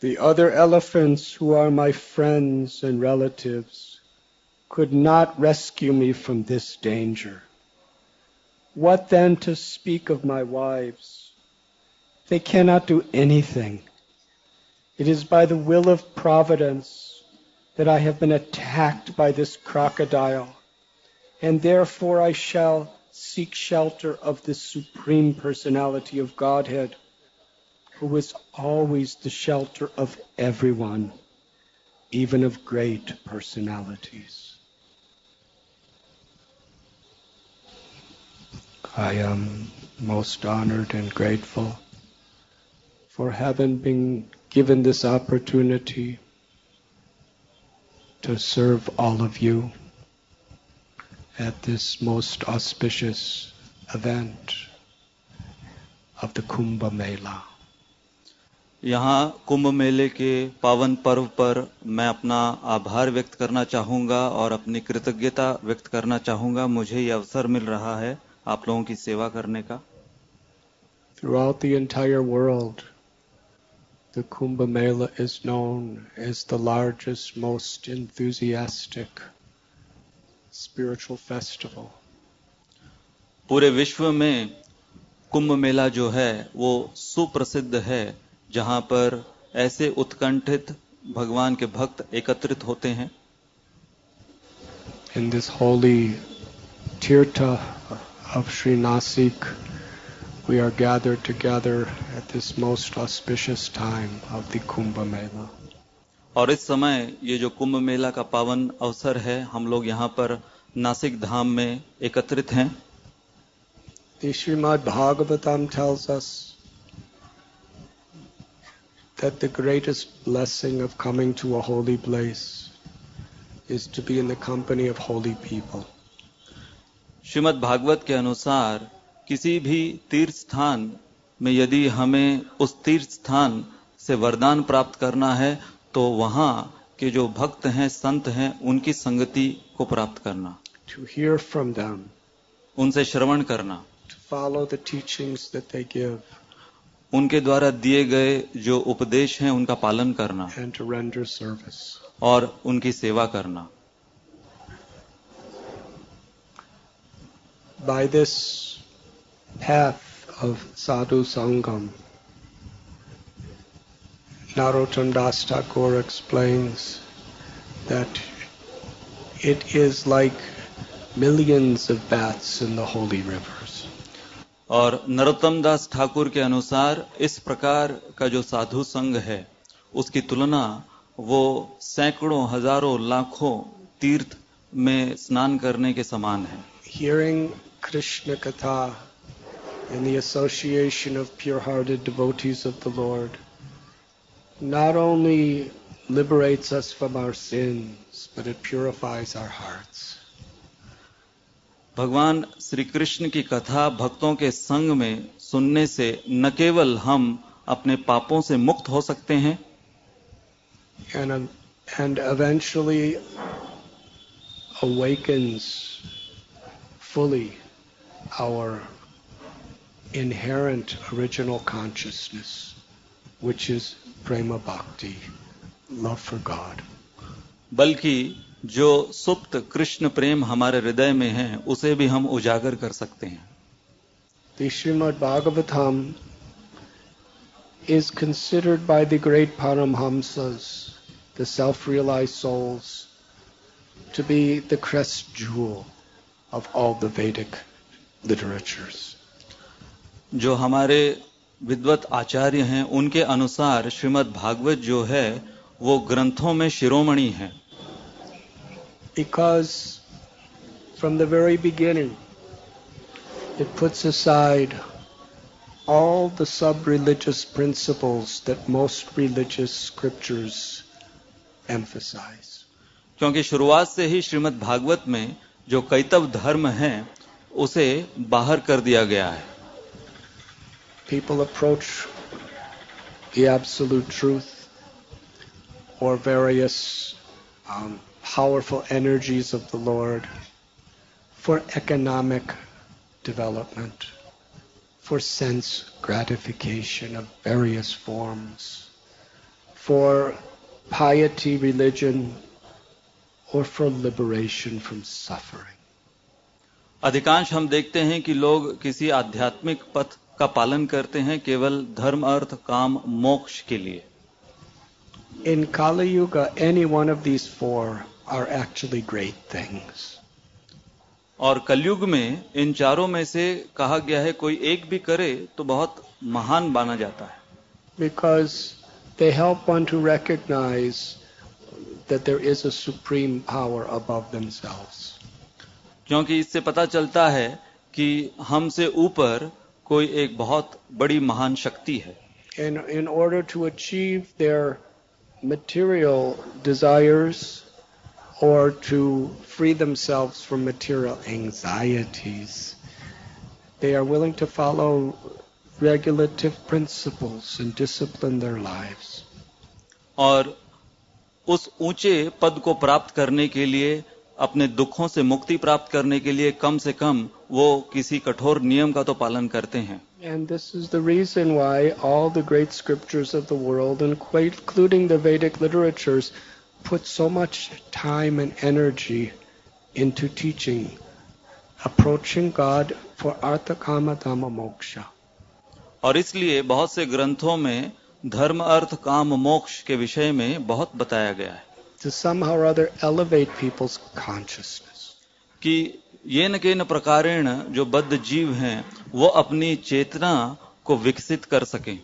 The other elephants who are my friends and relatives could not rescue me from this danger. What then to speak of my wives? They cannot do anything. It is by the will of Providence that I have been attacked by this crocodile, and therefore I shall seek shelter of the Supreme Personality of Godhead, who is always the shelter of everyone, even of great personalities. I am most honored and grateful for having been given this opportunity to serve all of you at this most auspicious event of the Kumbh Mela. यहाँ कुंभ मेले के पावन पर्व पर मैं अपना आभार व्यक्त करना चाहूँगा और अपनी कृतज्ञता व्यक्त करना चाहूँगा। मुझे ये अवसर मिल रहा है आप लोगों की सेवा करने का। Throughout the entire world, the Kumbh Mela is known as the largest, most enthusiastic spiritual festival. पूरे विश्व में कुंभ मेला जो है वो सुप्रसिद्ध है। जहाँ पर ऐसे उत्कंठित भगवान के भक्त एकत्रित होते हैं In this holy tirtha of Sri Nasik, we are gathered together at this most auspicious time of the Kumbh Mela. और इस समय ये जो कुंभ मेला का पावन अवसर है हम लोग यहाँ पर नासिक धाम में एकत्रित हैं The Srimad Bhagavatam tells us that the greatest blessing of coming to a holy place is to be in the company of holy people. Shrimad Bhagavat के अनुसार किसी भी तीर्थ स्थान में यदि हमें उस तीर्थ स्थान से वरदान प्राप्त करना है तो वहाँ के जो भक्त हैं संत हैं उनकी संगति को प्राप्त करना To hear from them, उनसे श्रवण करना to follow the teachings that they give, उनके द्वारा दिए गए जो उपदेश हैं उनका पालन करना and to render service. और उनकी सेवा करना By this path of sadhu sangam, Narottam Das Thakur explains that it is like millions of baths in the holy rivers. और नरोत्तम दास ठाकुर के अनुसार इस प्रकार का जो साधु संघ है, उसकी तुलना वो सैकड़ों, हज़ारों, लाखों तीर्थ में स्नान करने के समान है। Hearing Krishna katha in association of pure hearted devotees of the lord not only liberates us from our sins but it purifies our hearts भगवान श्री कृष्ण की कथा भक्तों के संग में सुनने से न केवल हम अपने पापों से मुक्त हो सकते हैं and um, and eventually awakens fully our inherent original consciousness, which is prema bhakti, love for God. बल्कि जो सुप्त कृष्ण प्रेम हमारे हृदय में है उसे भी हम उजागर कर सकते हैं। Shrimad Bhagavatam is considered by the great paramahamsas the self realize souls to be the crest jewel of all the Vedic literatures जो हमारे विद्वत आचार्य हैं उनके अनुसार श्रीमद भागवत जो है वो ग्रंथों में शिरोमणि है। Because from the very beginning, it puts aside all the sub-religious principles that most religious scriptures emphasize. क्योंकि शुरुआत से ही श्रीमद् भागवत में जो कैतव धर्म है उसे बाहर कर दिया गया है People approach the absolute truth or various um, powerful energies of the Lord for economic development, for sense gratification of various forms, for piety, religion, or for liberation from suffering. अधिकांश हम देखते हैं कि लोग किसी आध्यात्मिक पथ का पालन करते हैं केवल धर्म अर्थ काम मोक्ष के लिए In Kali Yuga, any one of these four are actually great things. और कलयुग में इन चारों में से कहा गया है कोई एक भी करे तो बहुत महान माना जाता है। Because they help one to recognize that there is a supreme power above themselves क्योंकि इससे पता चलता है कि हमसे ऊपर कोई एक बहुत बड़ी महान शक्ति है। In order to achieve their material desires or to free themselves from material anxieties, they are willing to follow regulative principles and discipline their lives. और उस ऊंचे पद को प्राप्त करने के लिए अपने दुखों से मुक्ति प्राप्त करने के लिए कम से कम वो किसी कठोर नियम का तो पालन करते हैं And this is the reason why all the great scriptures of the world, including the Vedic literatures, put so much time and energy into teaching, approaching God for Artha Kama Dhamma Moksha. और इसलिए बहुत से ग्रंथों में धर्म अर्थ काम मोक्ष के विषय में बहुत बताया गया है To somehow or other elevate people's consciousness. कि ये न के न प्रकारेण जो बद्ध जीव हैं वो अपनी चेतना को विकसित कर सकें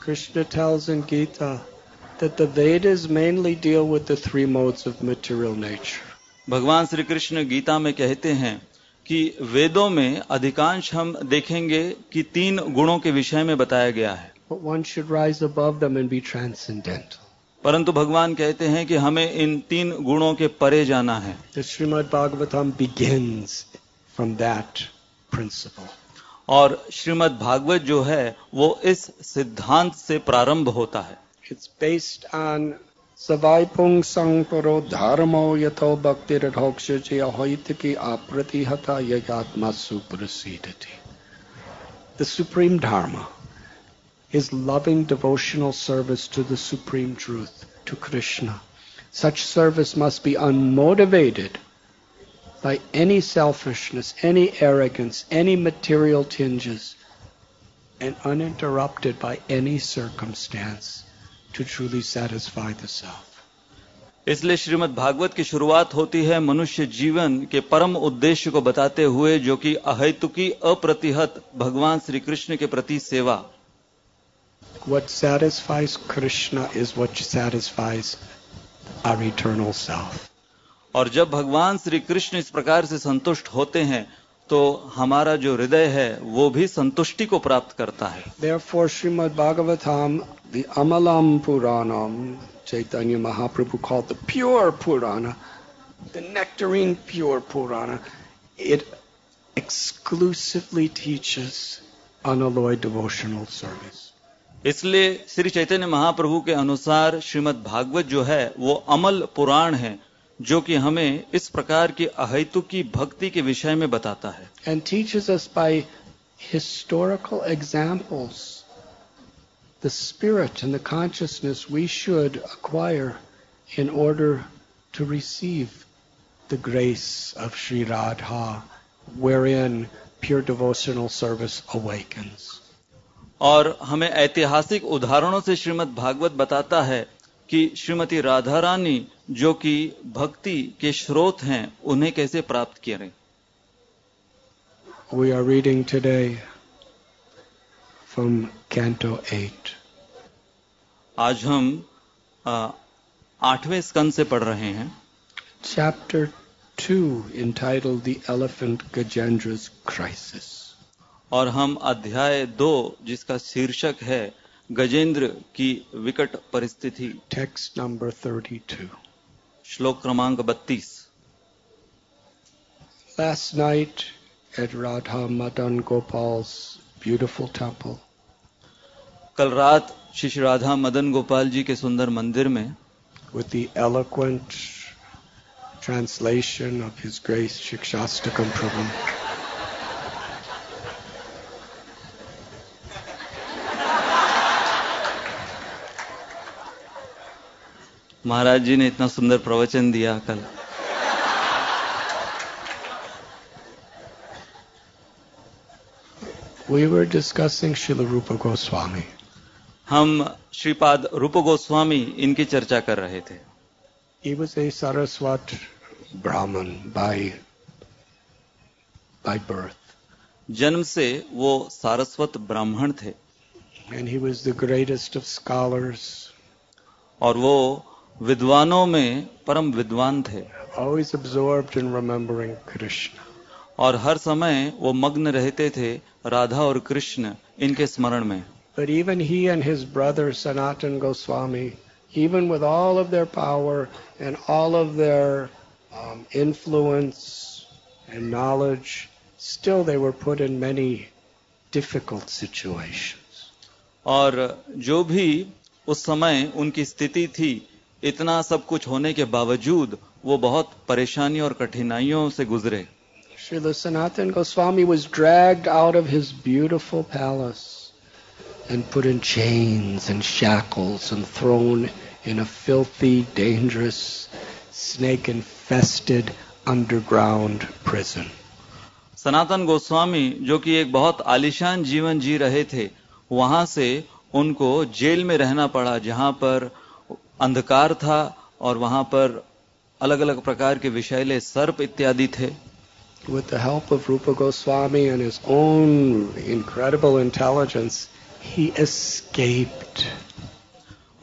Krishna tells in Gita that the Vedas mainly deal with the three modes of material nature. भगवान श्री कृष्ण गीता में कहते हैं कि वेदों में अधिकांश हम देखेंगे कि तीन गुणों के विषय में बताया गया है। परंतु भगवान कहते हैं कि हमें इन तीन गुणों के परे जाना है। श्रीमद भागवत हम बिगेन्स फ्रॉम दैट प्रिंसिपल और श्रीमद भागवत जो है वो इस सिद्धांत से प्रारंभ होता है। It's based on Savaipung Sangparo Dharmo Yato Bhakti Radhokshaji Ahoitiki Apratihata Yagatma Suprasidati. The Supreme Dharma is loving devotional service to the Supreme Truth, to Krishna. Such service must be unmotivated by any selfishness, any arrogance, any material tinges, and uninterrupted by any circumstance to truly satisfy the self. इसलिए श्रीमद् भागवत की शुरुआत होती है मनुष्य जीवन के परम उद्देश्य को बताते हुए जो कि अहेतुकी अप्रतिहत भगवान श्री कृष्ण के प्रति सेवा What satisfies Krishna is what satisfies our eternal self. और जब भगवान श्री कृष्ण इस प्रकार से संतुष्ट होते हैं तो हमारा जो हृदय है वो भी संतुष्टि को प्राप्त करता है Therefore, Srimad Bhagavatam, the Amalam Puranam, Chaitanya Mahaprabhu called the pure Purana, the nectarine pure Purana, it exclusively teaches unalloyed devotional service. इसलिए श्री चैतन्य महाप्रभु के अनुसार श्रीमद् भागवत जो है वो अमल पुराण है जो कि हमें इस प्रकार की अहितु की भक्ति के विषय में बताता है। And teachers us by historical examples the spirit and the consciousness we should acquire in order to receive the grace of Shri Radha wherein pure devotional service awakens. और हमें ऐतिहासिक उदाहरणों से श्रीमद भागवत बताता है कि श्रीमती राधा रानी जो कि भक्ति के स्रोत हैं उन्हें कैसे प्राप्त करें? We are reading today from canto eight आज हम आठवें स्कंद से पढ़ रहे हैं। Chapter two entitled the elephant Gajendra crisis और हम अध्याय दो जिसका शीर्षक है गजेंद्र की विकट परिस्थिति। टेक्स्ट नंबर 32 श्लोक क्रमांक 32 last night at Radha Madan Gopal's beautiful temple कल रात श्री राधा मदन गोपाल जी के सुंदर मंदिर में with the eloquent translation of his grace Shikshashtakam Maharaj ji ने इतना सुंदर प्रवचन दिया कल We were discussing Srila Rupa Goswami. हम श्रीपाद रूप गोस्वामी इनकी चर्चा कर रहे थे सरस्वत ब्राह्मण by, by birth. जन्म से वो सारस्वत ब्राह्मण थे And he was the greatest of scholars. और वो विद्वानों में परम विद्वान थे always absorbed in remembering Krishna. और हर समय वो मग्न रहते थे राधा और कृष्ण इनके स्मरण में But even he and his brother Sanatan Goswami, even with all of their power and all of their um, influence and knowledge, still they were put in many difficult situations. और जो भी उस समय उनकी स्थिति थी इतना सब कुछ होने के बावजूद वो बहुत परेशानी और कठिनाइयों से गुजरे। Shri Sanatan Goswami was dragged out of his beautiful palace and put in chains and shackles and thrown in a filthy dangerous snake infested underground prison Sanatan Goswami जो कि एक बहुत आलिशान जीवन जी रहे थे वहाँ से उनको जेल में रहना पड़ा जहाँ पर अंधकार था और वहाँ पर अलग अलग प्रकार के विषैले सर्प इत्यादि थे With the help of Rupa Goswami and his own incredible intelligence, he escaped.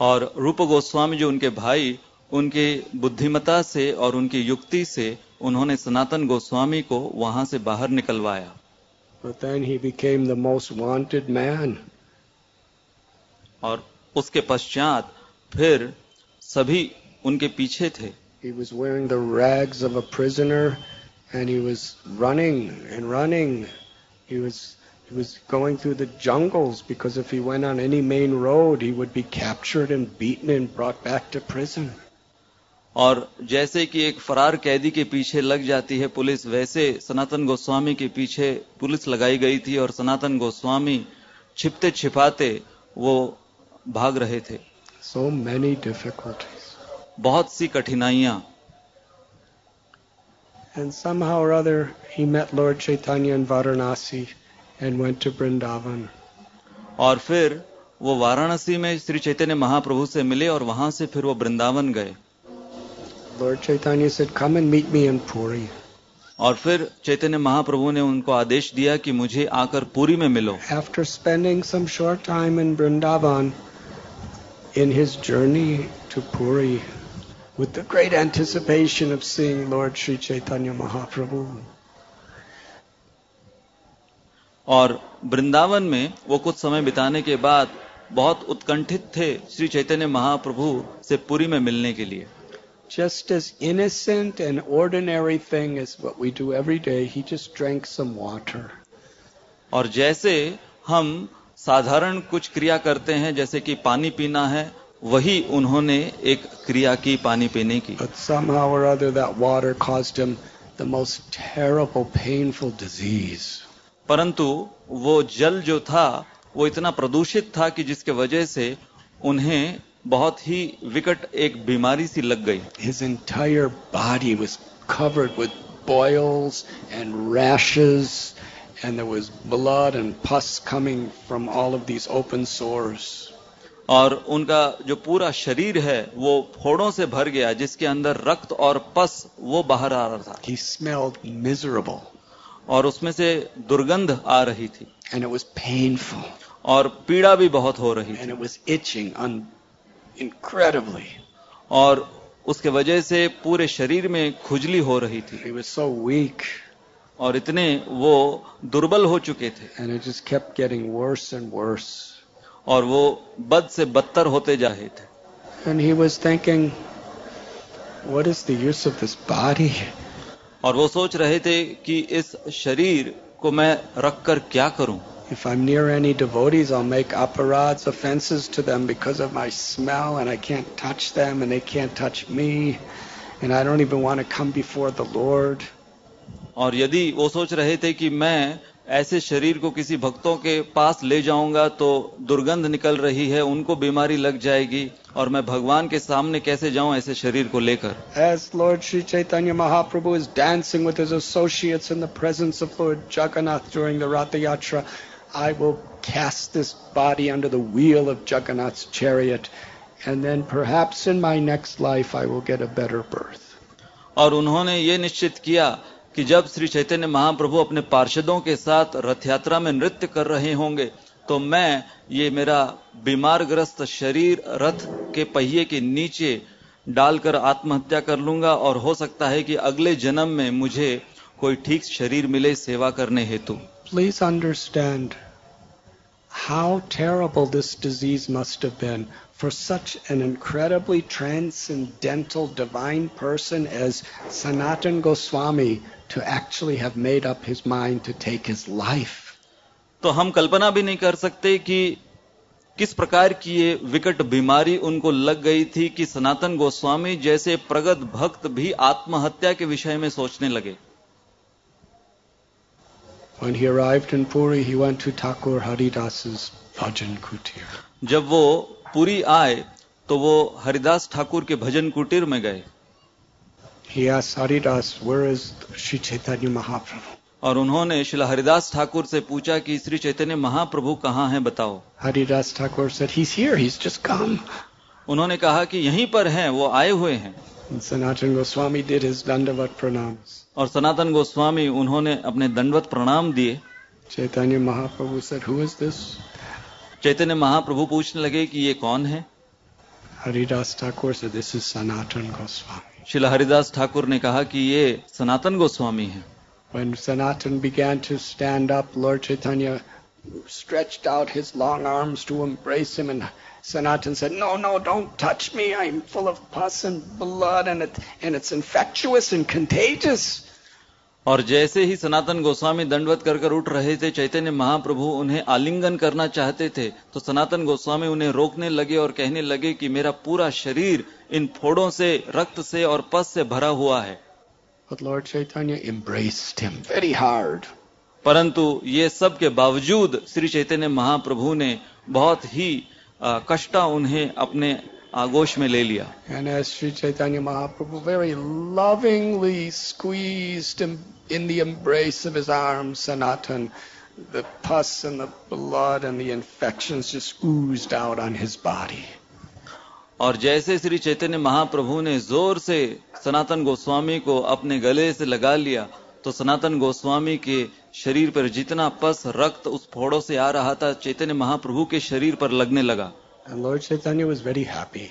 और रूप गोस्वामी जो उनके भाई उनके बुद्धिमता से और उनकी युक्ति से उन्होंने सनातन गोस्वामी को वहाँ से बाहर निकलवाया But then he became the most wanted man. और उसके पश्चात फिर सभी उनके पीछे थे He was wearing the rags of a prisoner and he was running and running. He was he was going through the jungles because if he went on any main road he would be captured and beaten and brought back to prison. और जैसे कि एक फरार कैदी के पीछे लग जाती है पुलिस वैसे सनातन गोस्वामी के पीछे पुलिस लगाई गई थी और सनातन गोस्वामी छिपते छिपाते वो भाग रहे थे So many difficulties. बहुत सी कठिनाइयाँ And somehow or other he met Lord Chaitanya in Varanasi and went to Vrindavan. और फिर वो वाराणसी में श्री चैतन्य महाप्रभु से मिले और वहाँ से फिर वो वृंदावन गए Lord Chaitanya said, Come and meet me in Puri. और फिर चैतन्य महाप्रभु ने उनको आदेश दिया कि मुझे आकर पुरी में मिलो After spending some short time in Vrindavan, in his journey to Puri, with the great anticipation of seeing Lord Sri Chaitanya Mahaprabhu, और वृंदावन में वो कुछ समय बिताने के बाद बहुत उत्कंठित थे श्री चैतन्य महाप्रभु से पुरी में मिलने के लिए just as innocent and ordinary thing as what we do every day, he just drank some water. और जैसे हम साधारण कुछ क्रिया करते हैं जैसे कि पानी पीना है वही उन्होंने एक क्रिया की पानी पीने की परंतु वो जल जो था वो इतना प्रदूषित था कि जिसके वजह से उन्हें बहुत ही विकट एक बीमारी सी लग गई His entire body was covered with boils and rashes. and there was blood and pus coming from all of these open sores. और उनका जो पूरा शरीर है वो फोड़ों से भर गया जिसके अंदर रक्त और पस वो बाहर आ रहा था He smelled miserable, और उसमें से दुर्गंध आ रही थी and it was painful, और पीड़ा भी बहुत हो रही and थी it was itching un- incredibly. और उसके वजह से पूरे शरीर में खुजली हो रही थी He was so weak, और इतने वो दुर्बल हो चुके थे। And worse worse. और वो बद से बदतर होते जा रहे थे। एंड और वो सोच रहे थे कि इस शरीर को मैं रख कर क्या करूँ? If I near any devotees I make अपराध्स offences to them because of my smell and I can't touch them and they can't touch me and I don't even want to come before the lord और यदि वो सोच रहे थे कि मैं ऐसे शरीर को किसी भक्तों के पास ले जाऊँगा तो दुर्गंध निकल रही है उनको बीमारी लग जाएगी और मैं भगवान के सामने कैसे जाऊँ ऐसे शरीर को लेकर? As lord Shri Chaitanya Mahaprabhu is dancing with associates in the presence of lord Jagannath during the Rath Yatra I will cast this body under the wheel of Jagannath chariot and then perhaps in my next life I will get a better birth और उन्होंने ये निश्चित किया कि जब श्री चैतन्य महाप्रभु अपने पार्षदों के साथ रथ यात्रा में नृत्य कर रहे होंगे तो मैं ये मेरा बीमार ग्रस्त शरीर रथ के पहिए के नीचे डालकर आत्महत्या कर लूँगा और हो सकता है कि अगले जन्म में मुझे कोई ठीक शरीर मिले सेवा करने हेतु। Please understand how terrible this disease must have for such an incredibly transcendental divine person as Sanatan Goswami to actually have made up his mind to take his life. तो हम कल्पना भी नहीं कर सकते कि किस प्रकार की ये विकट बीमारी उनको लग गई थी कि सनातन गोस्वामी जैसे प्रगत भक्त भी आत्महत्या के विषय में सोचने लगे When he arrived in Puri, he went to Thakur Haridas's bhajan kutir. जब वो पुरी आए तो वो हरिदास ठाकुर के भजन कुटीर में गए और उन्होंने श्री हरिदास ठाकुर से पूछा कि श्री चैतन्य महाप्रभु कहाँ हैं बताओ। हरिदास ठाकुर उन्होंने कहा कि यहीं पर हैं वो आए हुए हैं। Sanatan Goswami did his dandavat pranams. और सनातन गोस्वामी उन्होंने अपने दंडवत प्रणाम दिए। Chaitanya Mahaprabhu sir who is this Chaitanya Mahaprabhu पूछने लगे कि ये कौन है? Haridas Thakur sir this is Sanatan Goswami शिला हरिदास ठाकुर ने कहा कि ये सनातन गोस्वामी हैं When Sanatan began to stand up, Lord Chaitanya stretched out his long arms to embrace him, and Sanatan said, No, no, don't touch me. I'm full of pus and blood, and, it, and it's infectious and contagious. और जैसे ही सनातन गोस्वामी दंडवत कर कर उठ रहे थे चैतन्य महाप्रभु उन्हें आलिंगन करना चाहते थे तो सनातन गोस्वामी उन्हें रोकने लगे और कहने लगे कि मेरा पूरा शरीर इन फोड़ों से रक्त से और पस से भरा हुआ है But Lord Chaitanya embraced him very hard. परंतु ये सब के बावजूद श्री चैतन्य महाप्रभु ने बहुत ही कष्टा उन्हें अपने आगोश में ले लिया And as Sri Chaitanya Mahaprabhu very lovingly squeezed in the embrace of his arms, Sanatan, the pus and the blood and the infections just oozed out on his body. और जैसे श्री चैतन्य महाप्रभु ने ज़ोर से सनातन गोस्वामी को अपने गले से लगा लिया तो सनातन गोस्वामी के शरीर पर जितना पस रक्त उस फोड़ों से आ रहा था चैतन्य महाप्रभु के शरीर पर लगने लगा And Lord Chaitanya was very happy.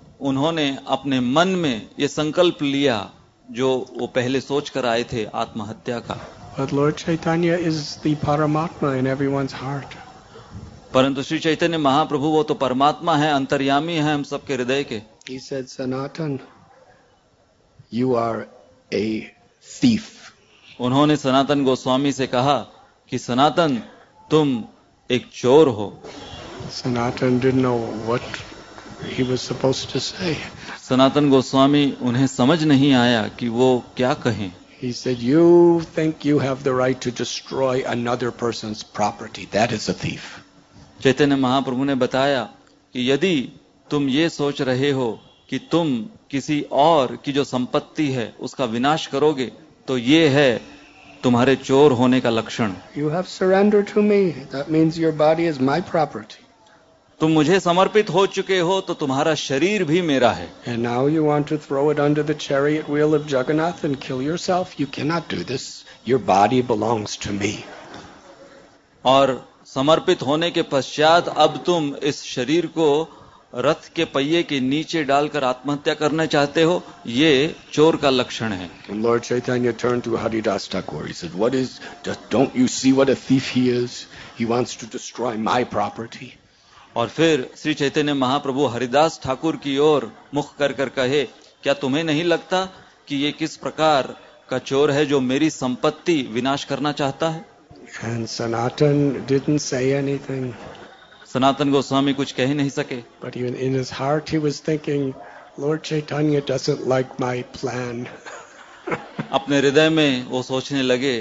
उन्होंने अपने मन में ये संकल्प लिया जो वो पहले सोच कर आए थे आत्महत्या का But Lord Chaitanya is the Paramatma in everyone's heart. परंतु श्री चैतन्य महाप्रभु वो तो परमात्मा है अंतर्यामी है हम सबके हृदय के He said, Sanatan, you are a thief. उन्होंने सनातन गोस्वामी से कहा कि सनातन तुम एक चोर हो Sanatan didn't know what he was supposed to say. Sanatan Goswami उन्हें समझ नहीं आया कि वो क्या कहें He said, You think you have the right to destroy another person's property. That is a thief. चैतन्य महाप्रभु ने बताया कि यदि तुम ये सोच रहे हो कि तुम किसी और की जो संपत्ति है उसका विनाश करोगे तो ये है तुम्हारे चोर होने का लक्षण You have surrendered to me. That means your body is my property. तुम मुझे समर्पित हो चुके हो तो तुम्हारा शरीर भी मेरा है। Now you want to throw it under the of Jagannath and kill yourself you can not do this your body belongs to me और समर्पित होने के पश्चात अब तुम इस शरीर को रथ के पहिए के नीचे डालकर आत्महत्या करना चाहते हो ये चोर का लक्षण है। Lord Chaitanya turn to Haridas Thakur he is don't you see what a thief he he wants to destroy my property और फिर श्री चैतन्य महाप्रभु हरिदास ठाकुर की ओर मुख कर कर कहे क्या तुम्हें नहीं लगता कि ये किस प्रकार का चोर है जो मेरी संपत्ति विनाश करना चाहता है? And Sanatan didn't say anything, Sanatan Goswami कुछ कह ही नहीं सके। But even in his heart he was thinking, Lord Chaitanya doesn't like my plan. अपने हृदय में वो सोचने लगे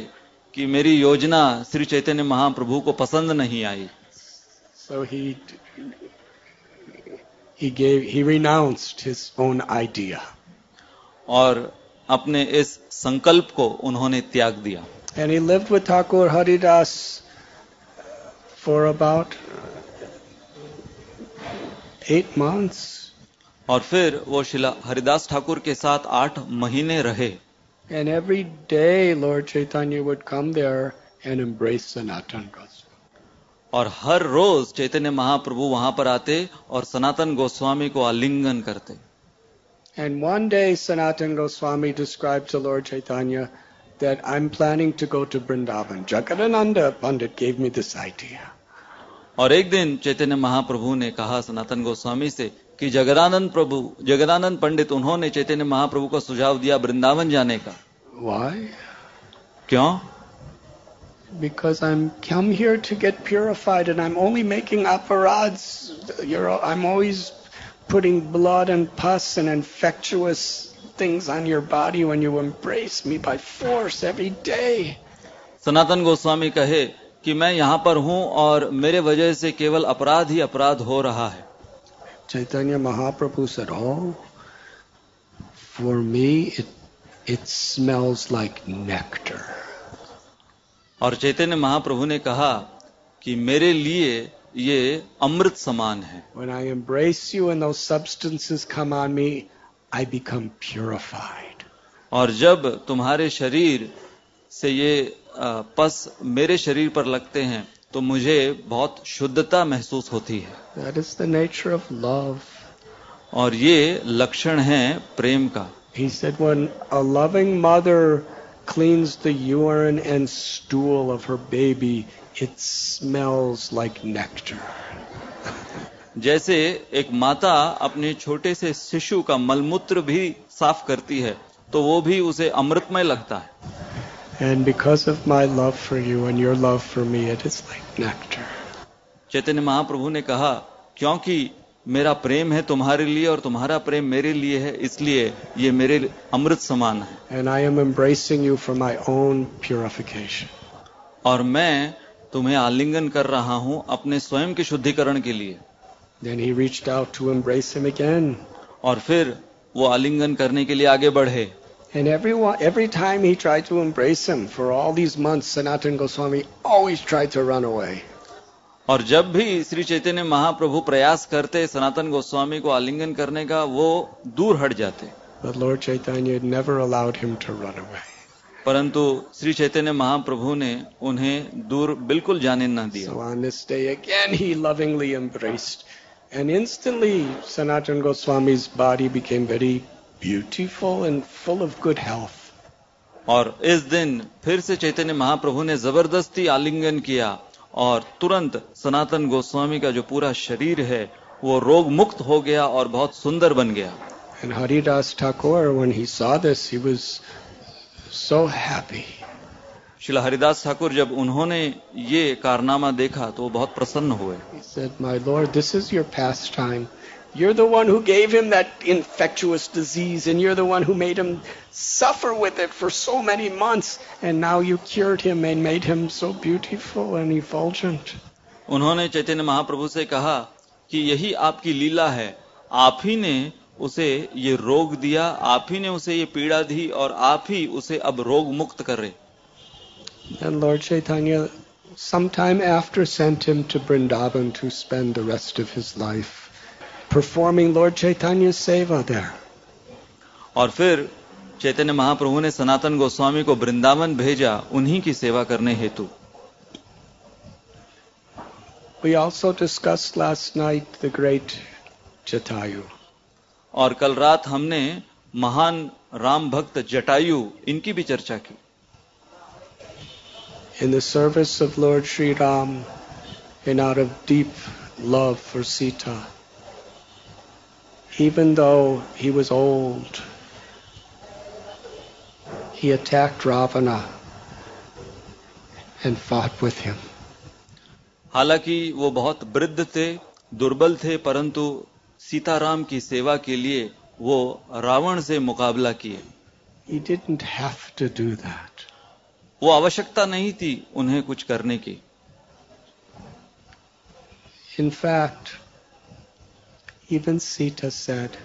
कि मेरी योजना श्री चैतन्य महाप्रभु को पसंद नहीं आई। So he he gave he renounced his own idea. और अपने इस संकल्प को उन्होंने त्याग दिया And he lived with Thakur Haridas for about eight months. और फिर वो शिला हरिदास ठाकुर के साथ आठ महीने रहे And every day Lord Chaitanya would come there and embrace Sanatan Goswami. और हर रोज चैतन्य महाप्रभु वहाँ पर आते और सनातन गोस्वामी को आलिंगन करते And one day Sanatan Goswami described to Lord Chaitanya that I'm planning to go to Vrindavan. Jagadananda Pandit gave me this idea. और एक दिन चैतन्य महाप्रभु ने कहा सनातन गोस्वामी से कि जगदानंद प्रभु जगदानंद पंडित उन्होंने चैतन्य महाप्रभु को सुझाव दिया वृंदावन जाने का Why? क्यों Because I'm come here to get purified and I'm only making aparads. You're, I'm always putting blood and pus and infectious things on your body when you embrace me by force every day. Sanatan Goswami कहे कि मैं यहां पर हूं और मेरे वजह से केवल अपराध ही अपराध हो रहा है Chaitanya Mahaprabhu said, Oh, for me it, it smells like nectar. और चैतन्य महाप्रभु ने कहा कि मेरे लिए ये अमृत समान है When I embrace you and those substances come on me, I become purified. और जब तुम्हारे शरीर से ये पस मेरे शरीर पर लगते हैं तो मुझे बहुत शुद्धता महसूस होती है That is the nature of love. और ये लक्षण है प्रेम का He said when a loving mother cleans the urine and stool of her baby, it smells like nectar. जैसे एक माता अपने छोटे से शिशु का मलमूत्र भी साफ़ करती है तो वो भी उसे अमृतमय लगता है and because of my love for you and your love for me it is like nectar Chaitanya Mahaprabhu ने कहा क्योंकि मेरा प्रेम है तुम्हारे लिए और तुम्हारा प्रेम मेरे लिए है इसलिए ये मेरे अमृत समान है And I am embracing you for my own purification. और मैं तुम्हें आलिंगन कर रहा हूँ अपने स्वयं के शुद्धिकरण के लिए Then he reached out to embrace him again. और फिर वो आलिंगन करने के लिए आगे बढ़े And everyone, every time he tried to embrace him for all these months, Sanatan Goswami always tried to run away. और जब भी श्री चैतन्य महाप्रभु प्रयास करते सनातन गोस्वामी को आलिंगन करने का वो दूर हट जाते। परंतु श्री चैतन्य महाप्रभु ने उन्हें दूर बिल्कुल जाने न दिया। और इस दिन फिर से चैतन्य महाप्रभु ने ज़बरदस्ती आलिंगन किया। और तुरंत सनातन गोस्वामी का जो पूरा शरीर है वो रोग मुक्त हो गया और बहुत सुंदर बन गया And Haridas Thakur, when he saw this, he was so happy. शिला हरिदास ठाकुर जब उन्होंने ये कारनामा देखा तो वो बहुत प्रसन्न हुए said, My Lord, this is your pastime. You're the one who gave him that infectious disease, and you're the one who made him suffer with it for so many months, and now you cured him and made him so beautiful and effulgent. उन्होंने चैतन्य महाप्रभु से कहा कि यही आपकी लीला है आप ही ने उसे ये रोग दिया आप ही ने उसे ये पीड़ा दी और आप ही उसे अब रोग मुक्त कर रहे And Lord Chaitanya, sometime after, sent him to Vrindavan to spend the rest of his life performing Lord Chaitanya's seva there. और फिर चैतन्य महाप्रभु ने सनातन गोस्वामी को वृंदावन भेजा उन्हीं की सेवा करने हेतु We also discussed last night the great Jatayu. और कल रात हमने महान राम भक्त जटायु इनकी भी चर्चा की In the service of Lord Sri Ram, and out of deep love for Sita. even though he was old, he attacked Ravana and fought with him. हालाँकि वो बहुत वृद्ध थे दुर्बल थे परंतु सीताराम की सेवा के लिए वो रावण से मुकाबला किए। वो आवश्यकता नहीं थी उन्हें कुछ करने की। In fact even Sita said,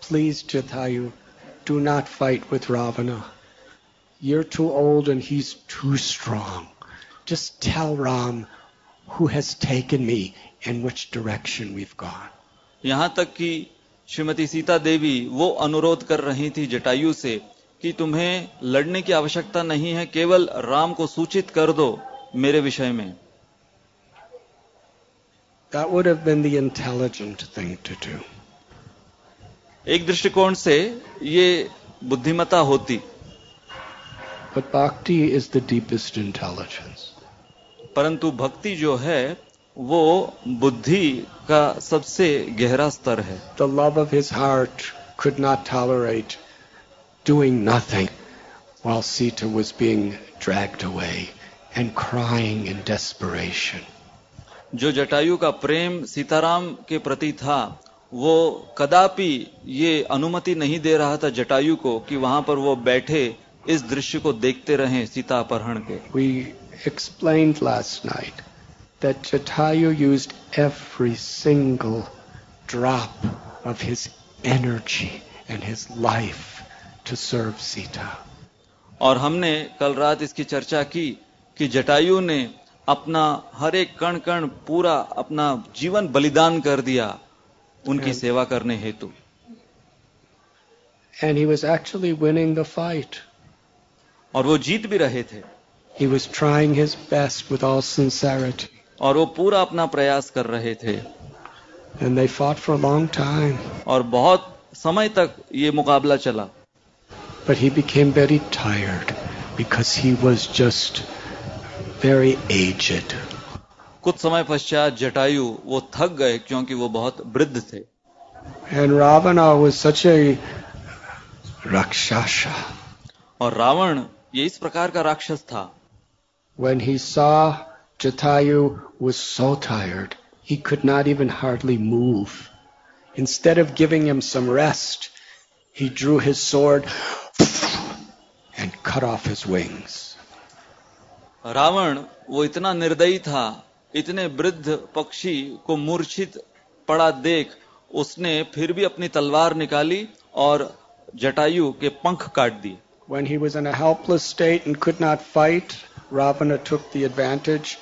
Please, Jatayu, do not fight with Ravana. You're too old and he's too strong. Just tell Ram who has taken me and which direction we've gone. यहाँ तक कि श्रीमती सीता देवी वो अनुरोध कर रही थी जटायु से कि तुम्हें लड़ने की आवश्यकता नहीं है केवल राम को सूचित कर दो मेरे विषय में That would have been the intelligent thing to do. एक दृष्टिकोण से ये बुद्धिमता होती But bhakti is the deepest intelligence. परंतु भक्ति जो है वो बुद्धि का सबसे गहरा स्तर है The love of his heart could not tolerate doing nothing while Sita was being dragged away and crying in desperation. जो जटायु का प्रेम सीताराम के प्रति था वो कदापि ये अनुमति नहीं दे रहा था जटायु को कि वहाँ पर वो बैठे इस दृश्य को देखते रहे सीता अपहरण के We explained last night that Jatayu used every single drop of his energy and his life to serve Sita. और हमने कल रात इसकी चर्चा की कि जटायु ने अपना हर एक कण कण पूरा अपना जीवन बलिदान कर दिया उनकी सेवा करने हेतु। And he was actually winning the fight और वो जीत भी रहे थे। He was trying his best with all sincerity और वो पूरा अपना प्रयास कर रहे थे। And they fought for long time और बहुत समय तक ये मुकाबला चला। But he became very tired because he was just very aged. कुछ समय पश्चात जटायु वो थक गए क्योंकि वो बहुत वृद्ध थे And Ravana was such a rakshasa. और रावण ये इस प्रकार का राक्षस था When he saw Jatayu was so tired, he could not even hardly move. Instead of giving him some rest, he drew his sword and cut off his wings. Ravan वो इतना निर्दयी था इतने वृद्ध पक्षी को मूर्छित पड़ा देख उसने फिर भी अपनी तलवार निकाली और जटायु के पंख काट दिए When he was in a helpless state and could not fight, Ravana took the advantage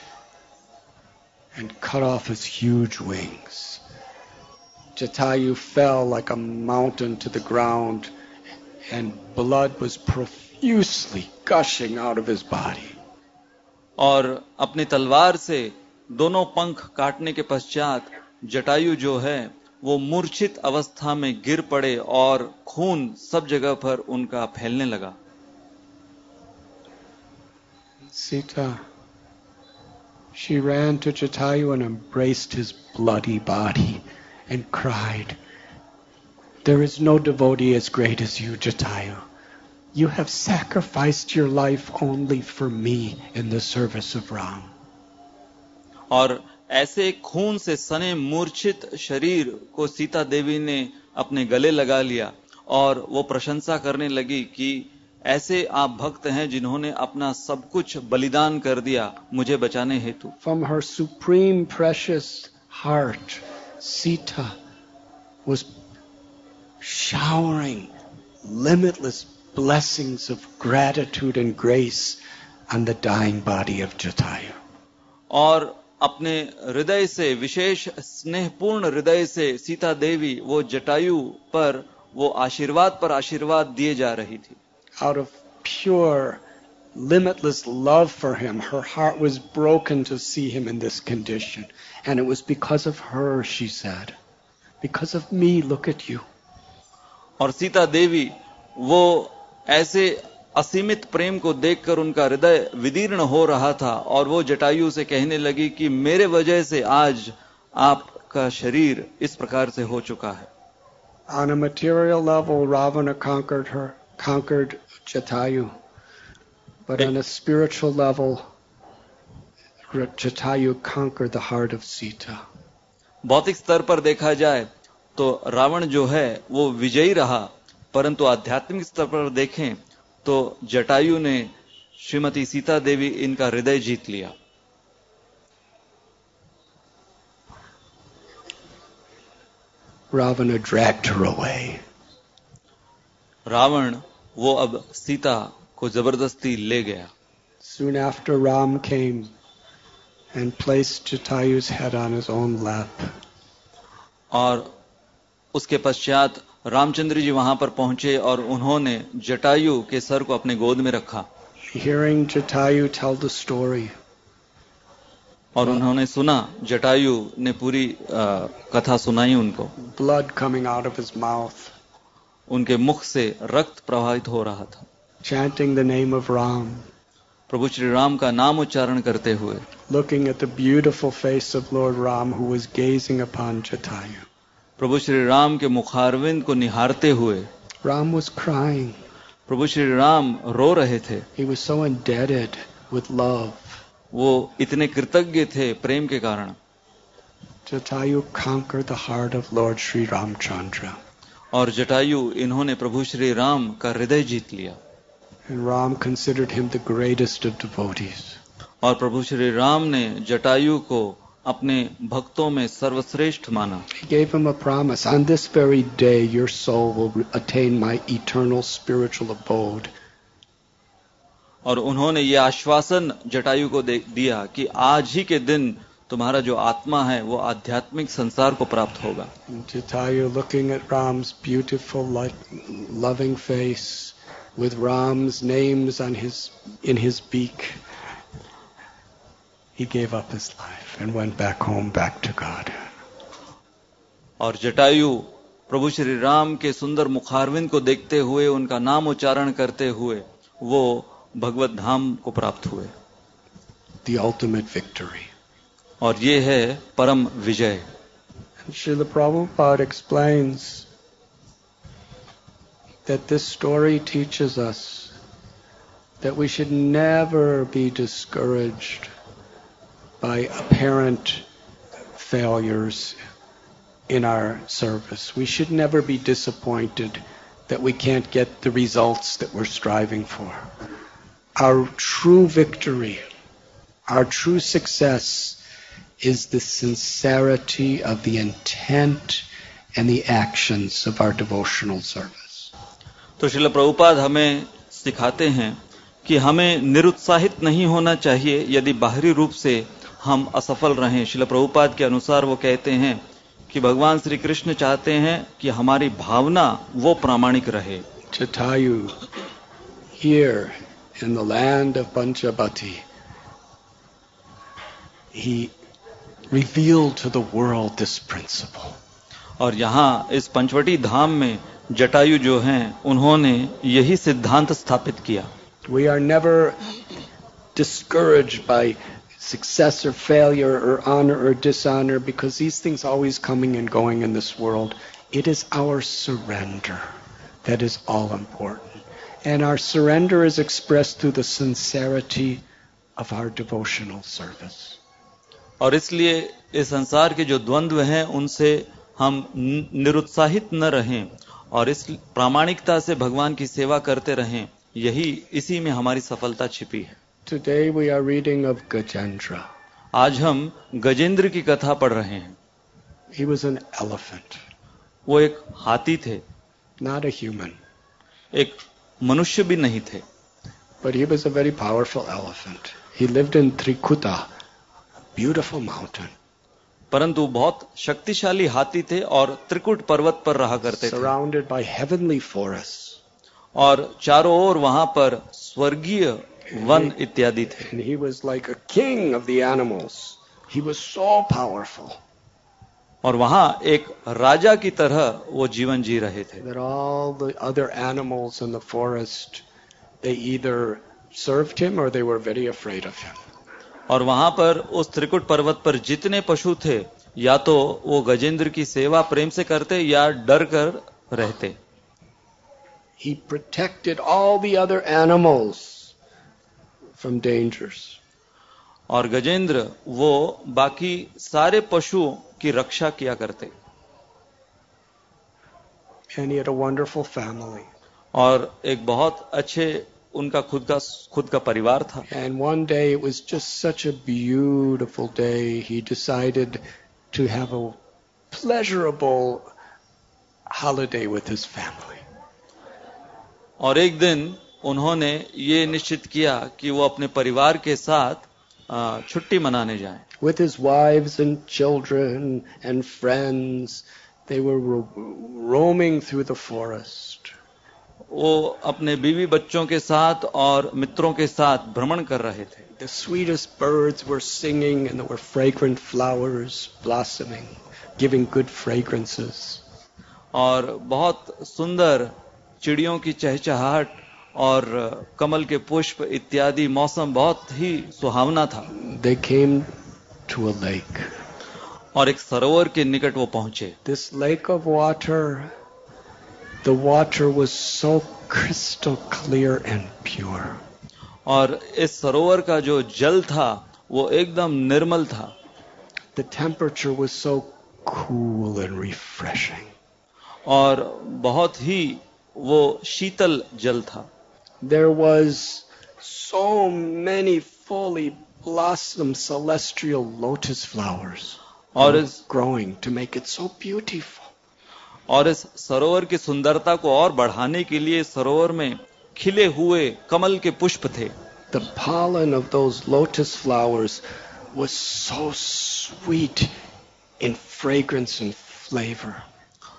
and cut off his huge wings. Jatayu fell like a mountain to the ground, and blood was profusely gushing out of his body. और अपनी तलवार से दोनों पंख काटने के पश्चात जटायु जो है वो मूर्छित अवस्था में गिर पड़े और खून सब जगह पर उनका फैलने लगा Sita, she ran to Jatayu and embraced his bloody body and cried, There is no devotee as great as you, Jatayu. You have sacrificed your life only for me in the service of Ram. और ऐसे खून से सने मूर्छित शरीर को सीता देवी ने अपने गले लगा लिया और वो प्रशंसा करने लगी कि ऐसे आप भक्त हैं जिन्होंने अपना सब कुछ बलिदान कर दिया मुझे बचाने हेतु from her supreme precious heart Sita was showering limitless blessings of gratitude and grace on the dying body of Jatayu. और अपने हृदय से विशेष स्नेहपूर्ण हृदय से सीता देवी वो जटायु पर वो आशीर्वाद पर आशीर्वाद दिए जा रही थी Out of pure, limitless love for him, her heart was broken to see him in this condition. And it was because of her, she said. Because of me, look at you. और सीता देवी वो ऐसे असीमित प्रेम को देखकर उनका हृदय विदीर्ण हो रहा था और वो जटायु से कहने लगी कि मेरे वजह से आज आपका शरीर इस प्रकार से हो चुका है On a material level, Ravana conquered her, conquered Jatayu. But on a spiritual level, Jatayu conquered the heart of Sita. भौतिक स्तर पर देखा जाए तो रावण जो है वो विजयी रहा परंतु आध्यात्मिक स्तर पर देखें तो जटायु ने श्रीमती सीता देवी इनका हृदय जीत लिया। रावण रावण वो अब सीता को ज़बरदस्ती ले गया। Soon after Ram came and placed Jatayu's head on his own. Ramchandra ji वहाँ पर पहुँचे और उन्होंने जटायु के सर को अपने गोद में रखा। Hearing Jatayu tell the story और उन्होंने सुना जटायु ने पूरी आ, कथा सुनाई उनको। Blood coming out of his mouth उनके मुख से रक्त प्रवाहित हो रहा था। Chanting the name of Ram Prabhu Shri Ram का नाम उच्चारण करते हुए। Looking at the beautiful face of lord Ram who was gazing upon Jatayu. Prabhu Shri Ram के मुखारविंद को निहारते हुए Ram was crying. प्रभु श्री राम रो रहे थे He was so indebted with love. वो इतने कृतज्ञ थे प्रेम के कारण Jatayu conquered the heart of Lord Sri Ramchandra. और जटायु इन्होंने प्रभु श्री राम का हृदय जीत लिया And Ram considered him the greatest of devotees. और प्रभु श्री राम ने जटायु को अपने भक्तों में सर्वश्रेष्ठ माना। He gave him a promise on this very day your soul will attain my eternal spiritual abode. और उन्होंने यह आश्वासन जटायु को दे दिया कि आज ही के दिन तुम्हारा जो आत्मा है वो आध्यात्मिक संसार को प्राप्त होगा। Jatayu looking at Ram's beautiful like loving face with Ram's names on his in his beak he give up his life and went back home back to god. और जटायु प्रभु श्री राम के सुंदर मुखारविंद को देखते हुए उनका नाम उच्चारण करते हुए वो भगवत धाम को प्राप्त हुए। The ultimate victory. और ये है परम विजय। Shri Prabhupada explains that this story teaches us that we should never be discouraged by apparent failures in our service. We should never be disappointed that we can't get the results that we're striving for. Our true victory, our true success is the sincerity of the intent and the actions of our devotional service. तो शिल प्रभुपाद हमें सिखाते हैं कि हमें निरुत्साहित नहीं होना चाहिए यदि बाहरी रूप से हम असफल रहें। शिल प्रभुपाद के अनुसार वो कहते हैं कि भगवान श्री कृष्ण चाहते हैं कि हमारी भावना वो प्रामाणिक रहे। Jatayu, here in the land of Panchabati, he revealed to the world this principle. और यहाँ इस पंचवटी धाम में जटायु जो हैं उन्होंने यही सिद्धांत स्थापित किया। We are never discouraged by success or failure or honor or dishonor because these things always coming and going in this world. It is our surrender that is all important. And our surrender is expressed through the sincerity of our devotional service. और इसलिए इस संसार के जो द्वंद्व हैं उनसे हम न- निरुत्साहित न रहें और इस प्रामाणिकता से भगवान की सेवा करते रहें यही इसी में हमारी सफलता छिपी है Today we are reading of Gajendra. आज हम गजेंद्र की कथा पढ़ रहे हैं He was an elephant, वो एक हाथी थे not a human, एक मनुष्य भी नहीं थे but he was a very powerful elephant. He lived in Trikuta, a beautiful mountain. परंतु बहुत शक्तिशाली हाथी थे और त्रिकुट पर्वत पर रहा करते थे surrounded by heavenly forests. और चारों ओर वहाँ पर स्वर्गीय वन इत्यादि थे। He was like a king of the animals he was so powerful और वहाँ एक राजा की तरह वो जीवन जी रहे थे। There all the other animals in the forest they either served him और they were very afraid of him और वहाँ पर उस त्रिकुट पर्वत पर जितने पशु थे या तो वो गजेंद्र की सेवा प्रेम से करते या डर कर रहते। He protected all the other animals from dangers और गजेंद्र वो बाकी सारे पशुओं की रक्षा किया करते। वंडरफुल फैमिली और एक बहुत अच्छे उनका खुद का खुद का परिवार था। And one day was just such a beautiful day he decided to have a pleasurable holiday with his family और एक दिन उन्होंने ये निश्चित किया कि वो अपने परिवार के साथ छुट्टी मनाने जाएँ With his wives and children and friends, they were roaming through the forest. वो अपने बीवी बच्चों के साथ और मित्रों के साथ भ्रमण कर रहे थे The sweetest birds were singing, and there were fragrant flowers blossoming, giving good fragrances. और बहुत सुंदर चिड़ियों की चहचहाहट और कमल के पुष्प इत्यादि मौसम बहुत ही सुहावना था। और एक सरोवर के निकट वो पहुँचे। This lake of water the water was so crystal clear and pure और इस सरोवर का जो जल था वो एकदम निर्मल था। The temperature was so cool and refreshing और बहुत ही वो शीतल जल था। There was so many fully blossomed celestial lotus flowers और इस growing to make it so beautiful. और इस सरोवर की सुंदरता को और बढ़ाने के लिए सरोवर में खिले हुए कमल के पुष्प थे The pollen of those lotus flowers was so sweet in fragrance and flavor.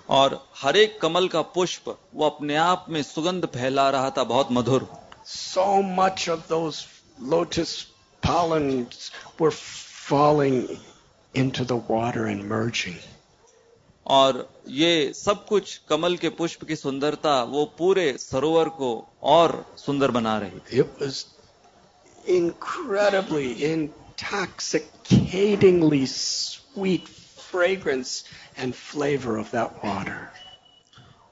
और हर एक कमल का पुष्प वो अपने आप में सुगंध फैला रहा था बहुत मधुर so much of those lotus pollens were falling into the water and merging और ये सब कुछ कमल के पुष्प की सुंदरता वो पूरे सरोवर को और सुंदर बना रही थी। It was incredibly intoxicatingly sweet fragrance and flavour of that water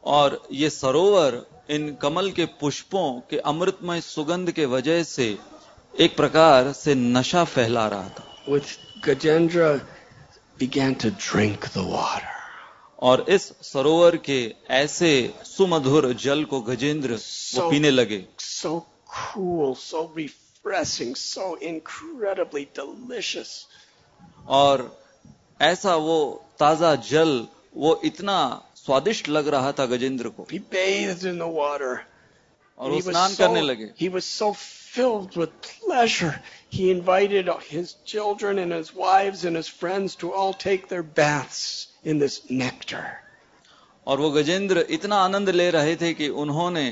और ये सरोवर इन कमल के पुष्पों के अमृतमय सुगंध के वजह से एक प्रकार से नशा फैला रहा था। विच Gajendra began to drink the water. और इस सरोवर के ऐसे सुमधुर जल को गजेंद्र so, पीने लगे। so cool so refreshing so incredibly delicious. और ऐसा वो ताज़ा जल वो इतना स्वादिष्ट लग रहा था गजेंद्र को He bathed in the water. और वो स्नान करने लगे he was so filled with pleasure. He invited his children and his wives and his friends to all take their baths in this nectar. और वो गजेंद्र इतना आनंद ले रहे थे कि उन्होंने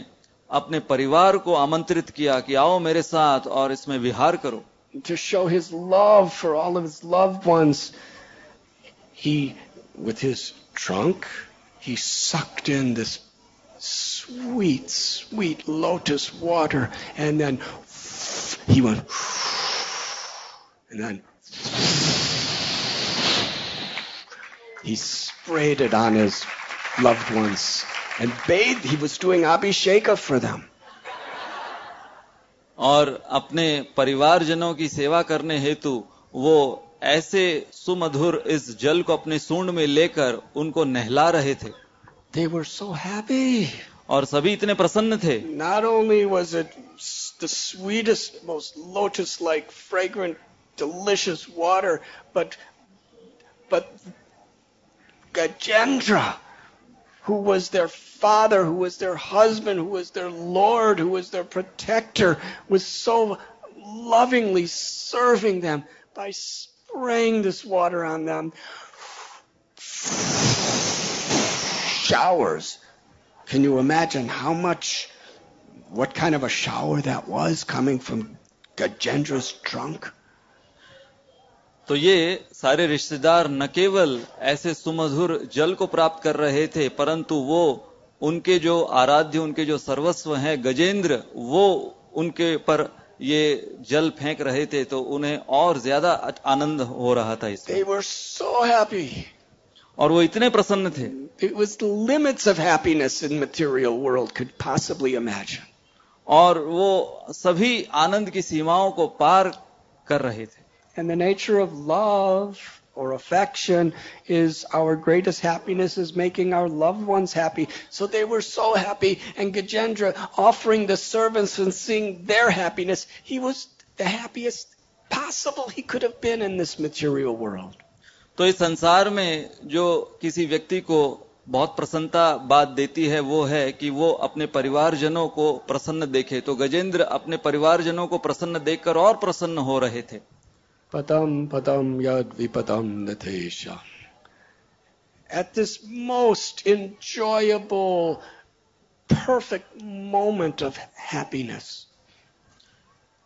अपने परिवार को आमंत्रित किया कि आओ मेरे साथ और इसमें विहार करो To show his love for all of his loved ones, he, with his trunk, he sucked in this sweet, sweet lotus water, and then he went, and then he sprayed it on his loved ones and bathed. He was doing abhisheka for them. और अपने परिवारजनों की सेवा करने हेतु वो ऐसे सुमधुर इस जल को अपने सूंड में लेकर उनको नहला रहे थे They were so happy. और सभी इतने प्रसन्न थे Not only was it s- the sweetest, most lotus like, fragrant, delicious water, but, but Gajendra, who was their father, who was their husband, who was their lord, who was their protector, was so lovingly serving them by spraying this water on them. Showers. Can you imagine how much, what kind of a shower that was coming from Gajendra's trunk? तो ये सारे रिश्तेदार न केवल ऐसे सुमधुर जल को प्राप्त कर रहे थे परंतु वो उनके जो आराध्य उनके जो सर्वस्व हैं गजेंद्र वो उनके पर ये जल फेंक रहे थे तो उन्हें और ज़्यादा आनंद हो रहा था इसमें They were so happy. और वो इतने प्रसन्न थे It was the limits of happiness in material world could possibly imagine. और वो सभी आनंद की सीमाओं को पार कर रहे थे And the nature of love or affection is our greatest happiness is making our loved ones happy. So they were so happy and Gajendra offering the servants and seeing their happiness, he was the happiest possible he could have been in this material world. तो इस संसार में जो किसी व्यक्ति को बहुत प्रसन्नता बात देती है वो है कि वो अपने परिवारजनों को प्रसन्न देखे तो गजेंद्र अपने परिवारजनों को प्रसन्न देखकर और प्रसन्न हो रहे थे Padam padam yad vipadam natesha. At this most enjoyable, perfect moment of happiness,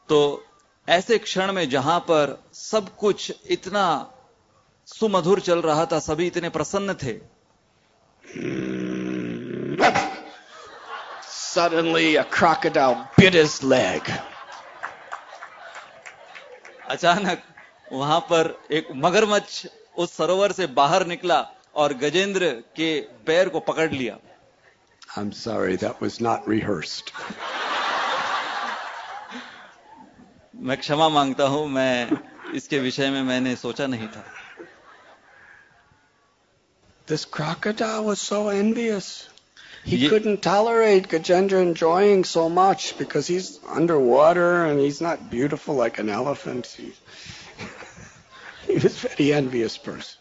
तो ऐसे क्षण में जहाँ पर सब कुछ इतना सुमधुर चल रहा था सभी इतने प्रसन्न थे suddenly a crocodile bit his leg. अचानक वहाँ पर एक मगरमच्छ उस सरोवर से बाहर निकला और गजेंद्र के पैर को पकड़ लिया I'm sorry, that was not rehearsed. मैं क्षमा माँगता हूँ मैं इसके विषय में मैंने सोचा नहीं था This crocodile was so envious. He Ye- couldn't tolerate Gajendra enjoying so much because he's underwater and he's not beautiful like an elephant. He, he was very envious person.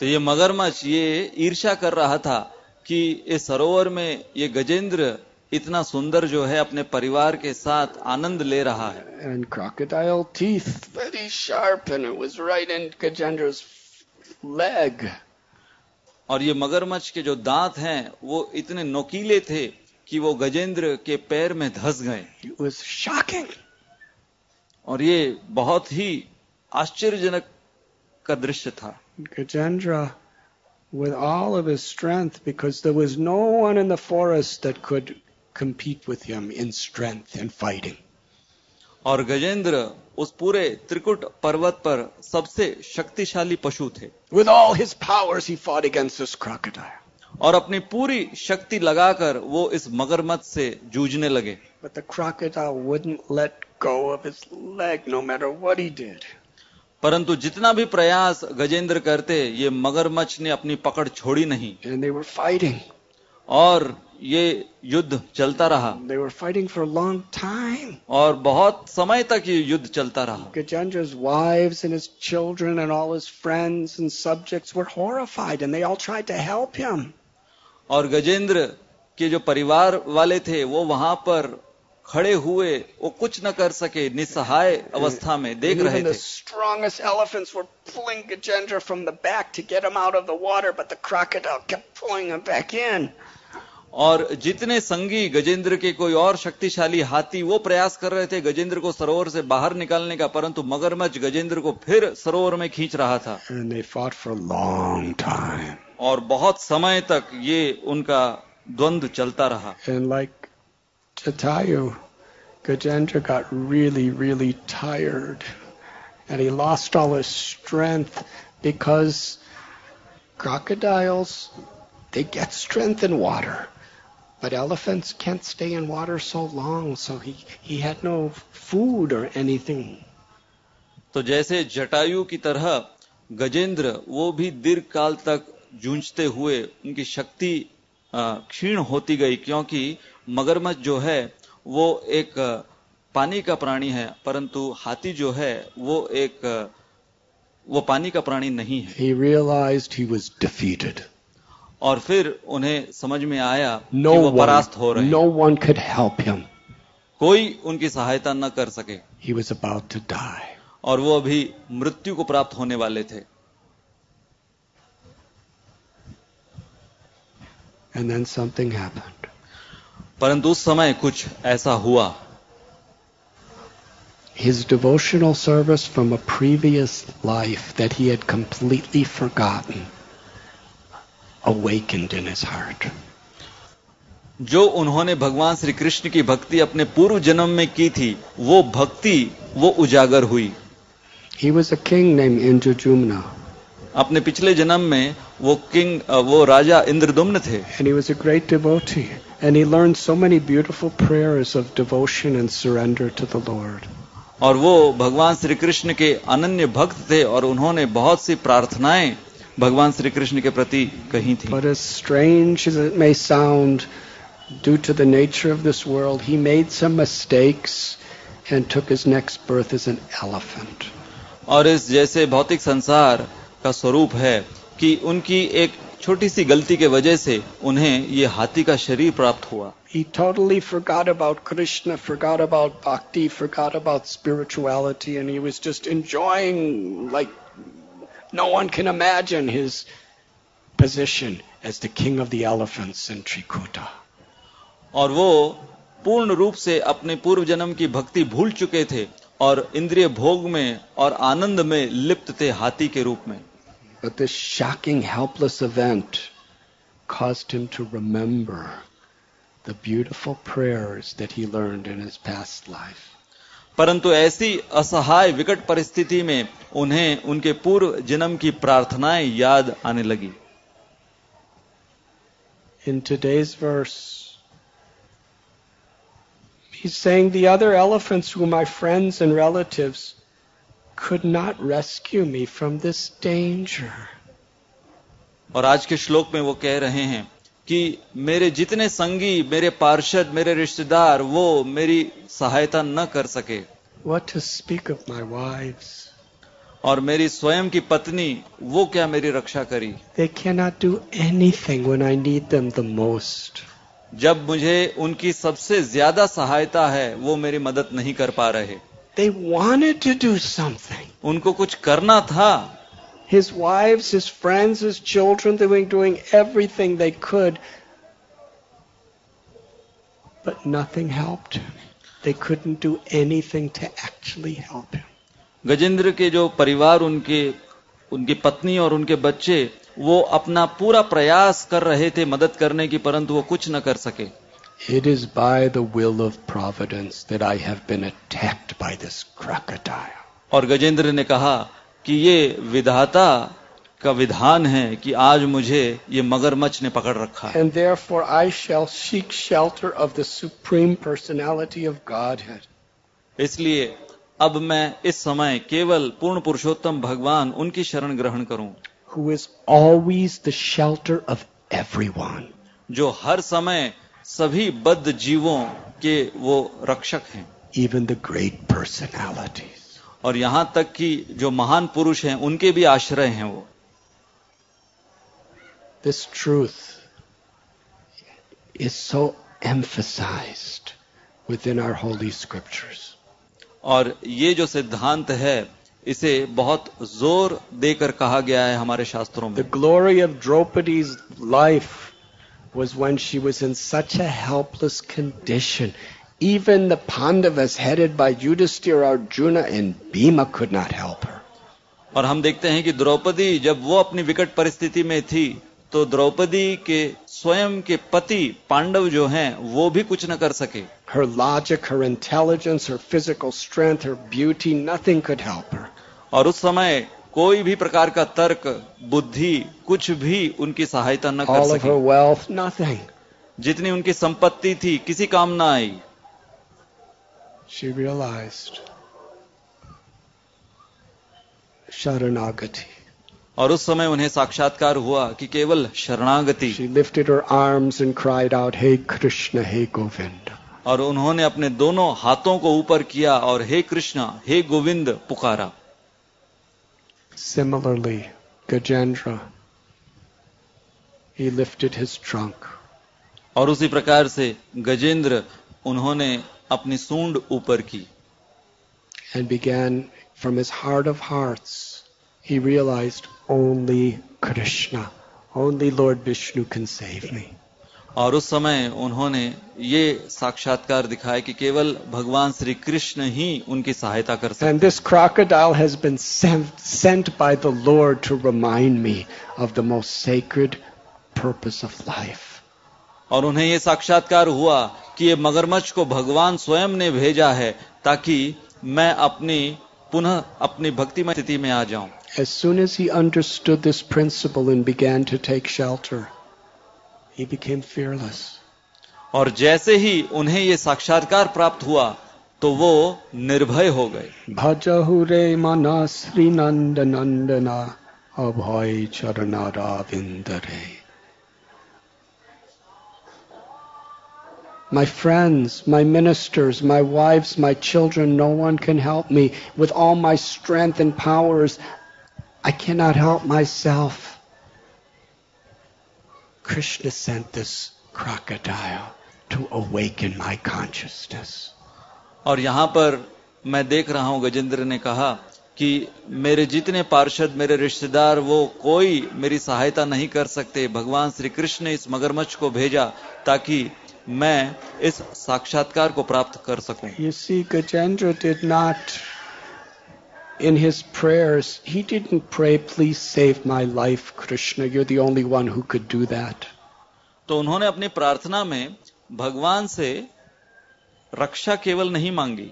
तो ये मगरमच्छ ये ईर्ष्या कर रहा था कि इस सरोवर में ये गजेंद्र इतना सुंदर जो है अपने परिवार के साथ आनंद ले रहा है And crocodile teeth, very sharp, and it was right in Gajendra's leg. और ये मगरमच्छ के जो दांत हैं वो इतने नोकीले थे कि वो गजेंद्र के पैर में धस गए It was shocking. और ये बहुत ही आश्चर्यजनक का दृश्य था Gajendra, with all of his strength, because there was no one in the forest that could compete with him in strength and fighting. और गजेंद्र उस पूरे त्रिकुट पर्वत पर सबसे शक्तिशाली पशु थे With all his powers, he fought against this crocodile. और अपनी पूरी शक्ति लगाकर वो इस मगरमच्छ से जूझने लगे But the crocodile wouldn't let go of his leg no matter what he did. परंतु जितना भी प्रयास गजेंद्र करते ये मगरमच्छ ने अपनी पकड़ छोड़ी नहीं। Fighting. और ये युद्ध चलता रहा। They were fighting for a long और बहुत समय तक ये युद्ध चलता रहा। और गजेंद्र के जो परिवार वाले थे वो वहाँ पर खड़े हुए वो कुछ न कर सके निसहाय अवस्था में देख रहे थे। Strongest elephants were pulling Gajendra from the back to get him off the water but the crocodile kept pulling back in और जितने संगी गजेंद्र के कोई और शक्तिशाली हाथी वो प्रयास कर रहे थे गजेंद्र को सरोवर से बाहर निकालने का परंतु मगरमच्छ गजेंद्र को फिर सरोवर में खींच रहा था। और बहुत समय तक ये उनका द्वंद्व चलता रहा। Like Jatayu, Gajendra got really, really tired. And he lost all his strength because crocodiles, they get strength in water. But elephants can't stay in water so long, so he, he had no food or anything. तो जैसे जटायु की तरह गजेंद्र वो भी दीर्घ काल तक जूझते हुए उनकी शक्ति अ, क्षीण होती गई क्योंकि मगरमच्छ जो है वो एक पानी का प्राणी है परंतु हाथी जो है वो एक वो पानी का प्राणी नहीं है He realized he was defeated. और फिर उन्हें समझ में आया No कि वो परास्त हो रहे हैं no one could help him. कोई उनकी सहायता न कर सके He was about to die. और वो अभी मृत्यु को प्राप्त होने वाले थे And then something happened. परंतु उस समय कुछ ऐसा हुआ His devotional service from a previous life that he had completely forgotten awakened in his heart. जो उन्होंने भगवान श्री कृष्ण की भक्ति अपने पूर्व जन्म में की थी वो भक्ति वो उजागर हुई He was a king named Indrajumna, अपने पिछले जन्म में वो किंग वो राजा इंद्रदुम्न थे। और वो भगवान श्री कृष्ण के अनन्य भक्त थे और उन्होंने बहुत सी प्रार्थनाएँ भगवान श्री कृष्ण के प्रति कही थी। But is strange is may sound due to the nature of this world he made some mistakes and took his next birth is an elephant और इस जैसे भौतिक संसार का स्वरूप है कि उनकी एक छोटी सी गलती के वजह से उन्हें ये हाथी का शरीर प्राप्त हुआ He totally forgot about Krishna, forgot about bhakti, forgot about spirituality, and he was just enjoying, like, no one can imagine his position as the king of the elephants in Trikuta. और वो पूर्ण रूप से अपने पूर्व जन्म की भक्ति भूल चुके थे और इंद्रिय भोग में और आनंद में लिप्त थे हाथी के रूप में But this shocking, helpless event caused him to remember the beautiful prayers that he learned in his past life. परंतु ऐसी असहाय विकट परिस्थिति में उन्हें उनके पूर्व जन्म की प्रार्थनाएं याद आने लगी In today's verse, he's saying the other elephants who are my friends and relatives Could not rescue me from this danger. और आज के श्लोक में वो कह रहे हैं कि मेरे जितने संगी मेरे पार्षद मेरे रिश्तेदार वो मेरी सहायता न कर सके What to speak of my wives? और मेरी स्वयं की पत्नी वो क्या मेरी रक्षा करी They cannot do anything when I need them the most. जब मुझे उनकी सबसे ज़्यादा सहायता है वो मेरी मदद नहीं कर पा रहे They wanted to do something. उनको कुछ करना था His wives, his friends, his children, they were doing everything they could. But nothing helped. They couldn't do anything to actually help him. Gajendra के जो परिवार उनके उनकी पत्नी और उनके बच्चे वो अपना पूरा प्रयास कर रहे थे मदद करने की परंतु वो कुछ न कर सके It is by the will of providence that I have been attacked by this crocodile. और गजेंद्र ने कहा कि ये विधाता का विधान है कि आज मुझे ये मगरमच्छ ने पकड़ रखा है And therefore I shall seek shelter of the supreme personality of Godhead. इसलिए अब मैं इस समय केवल पूर्ण पुरुषोत्तम भगवान उनकी शरण ग्रहण करूँ who is always the shelter of everyone. जो हर समय सभी बद जीवों के वो रक्षक हैं। इवन द ग्रेट पर्सनैलिटी और यहाँ तक कि जो महान पुरुष हैं उनके भी आश्रय हैं वो। This truth is so emphasized within our holy scriptures और ये जो सिद्धांत है इसे बहुत ज़ोर देकर कहा गया है हमारे शास्त्रों में। The glory of Draupadi life was when she was in such a helpless condition. Even the Pandavas, headed by Yudhisthira, Arjuna, and Bhima, could not help her. और हम देखते हैं कि द्रौपदी जब वो अपनी विकट परिस्थिति में थी तो द्रौपदी के स्वयं के पति पांडव जो हैं वो भी कुछ न कर सके Her logic, her intelligence, her physical strength, her beauty, nothing could help her. और उस समय कोई भी प्रकार का तर्क बुद्धि कुछ भी उनकी सहायता न कर सके wealth, nothing. जितनी उनकी संपत्ति थी किसी काम ना आई She realized Sharanagati. और उस समय उन्हें साक्षात्कार हुआ कि केवल शरणागति She lifted her arms and cried out, Hey Krishna, Hey Govinda. और उन्होंने अपने दोनों हाथों को ऊपर किया और हे कृष्णा हे गोविंद पुकारा Similarly, Gajendra, he lifted his trunk. और उसी प्रकार से गजेंद्र उन्होंने अपनी सूंड ऊपर की and began from his heart of hearts. He realized only Krishna, only Lord Vishnu can save me. और उस समय उन्होंने ये साक्षात्कार दिखाया कि केवल भगवान श्री कृष्ण ही उनकी सहायता कर सकते और उन्हें ये साक्षात्कार हुआ कि ये मगरमच्छ को भगवान स्वयं ने भेजा है ताकि मैं अपनी पुनः अपनी भक्ति में स्थिति में आ जाऊँ। As soon as he understood this principle and began to take shelter, he became fearless. और जैसे ही उन्हें ये साक्षात्कार प्राप्त हुआ तो वो निर्भय हो गए भजहु रे मना श्री नंद नंदना अभय चरणाराविंद रे My friends, my ministers, my wives, my children, no one can help me. With all my strength and powers, I cannot help myself. Krishna sent this crocodile to awaken my consciousness. और यहाँ पर मैं देख रहा हूँ गजेंद्र ने कहा कि मेरे जितने पार्षद मेरे रिश्तेदार वो कोई मेरी सहायता नहीं कर सकते भगवान श्री कृष्ण ने इस मगरमच्छ को भेजा ताकि मैं इस साक्षात्कार को प्राप्त कर सकूँ You see, Gajendra did not, in his prayers, he didn't pray, please save my life, Krishna. You're the only one who could do that. तो उन्होंने अपनी प्रार्थना में भगवान से रक्षा केवल नहीं मांगी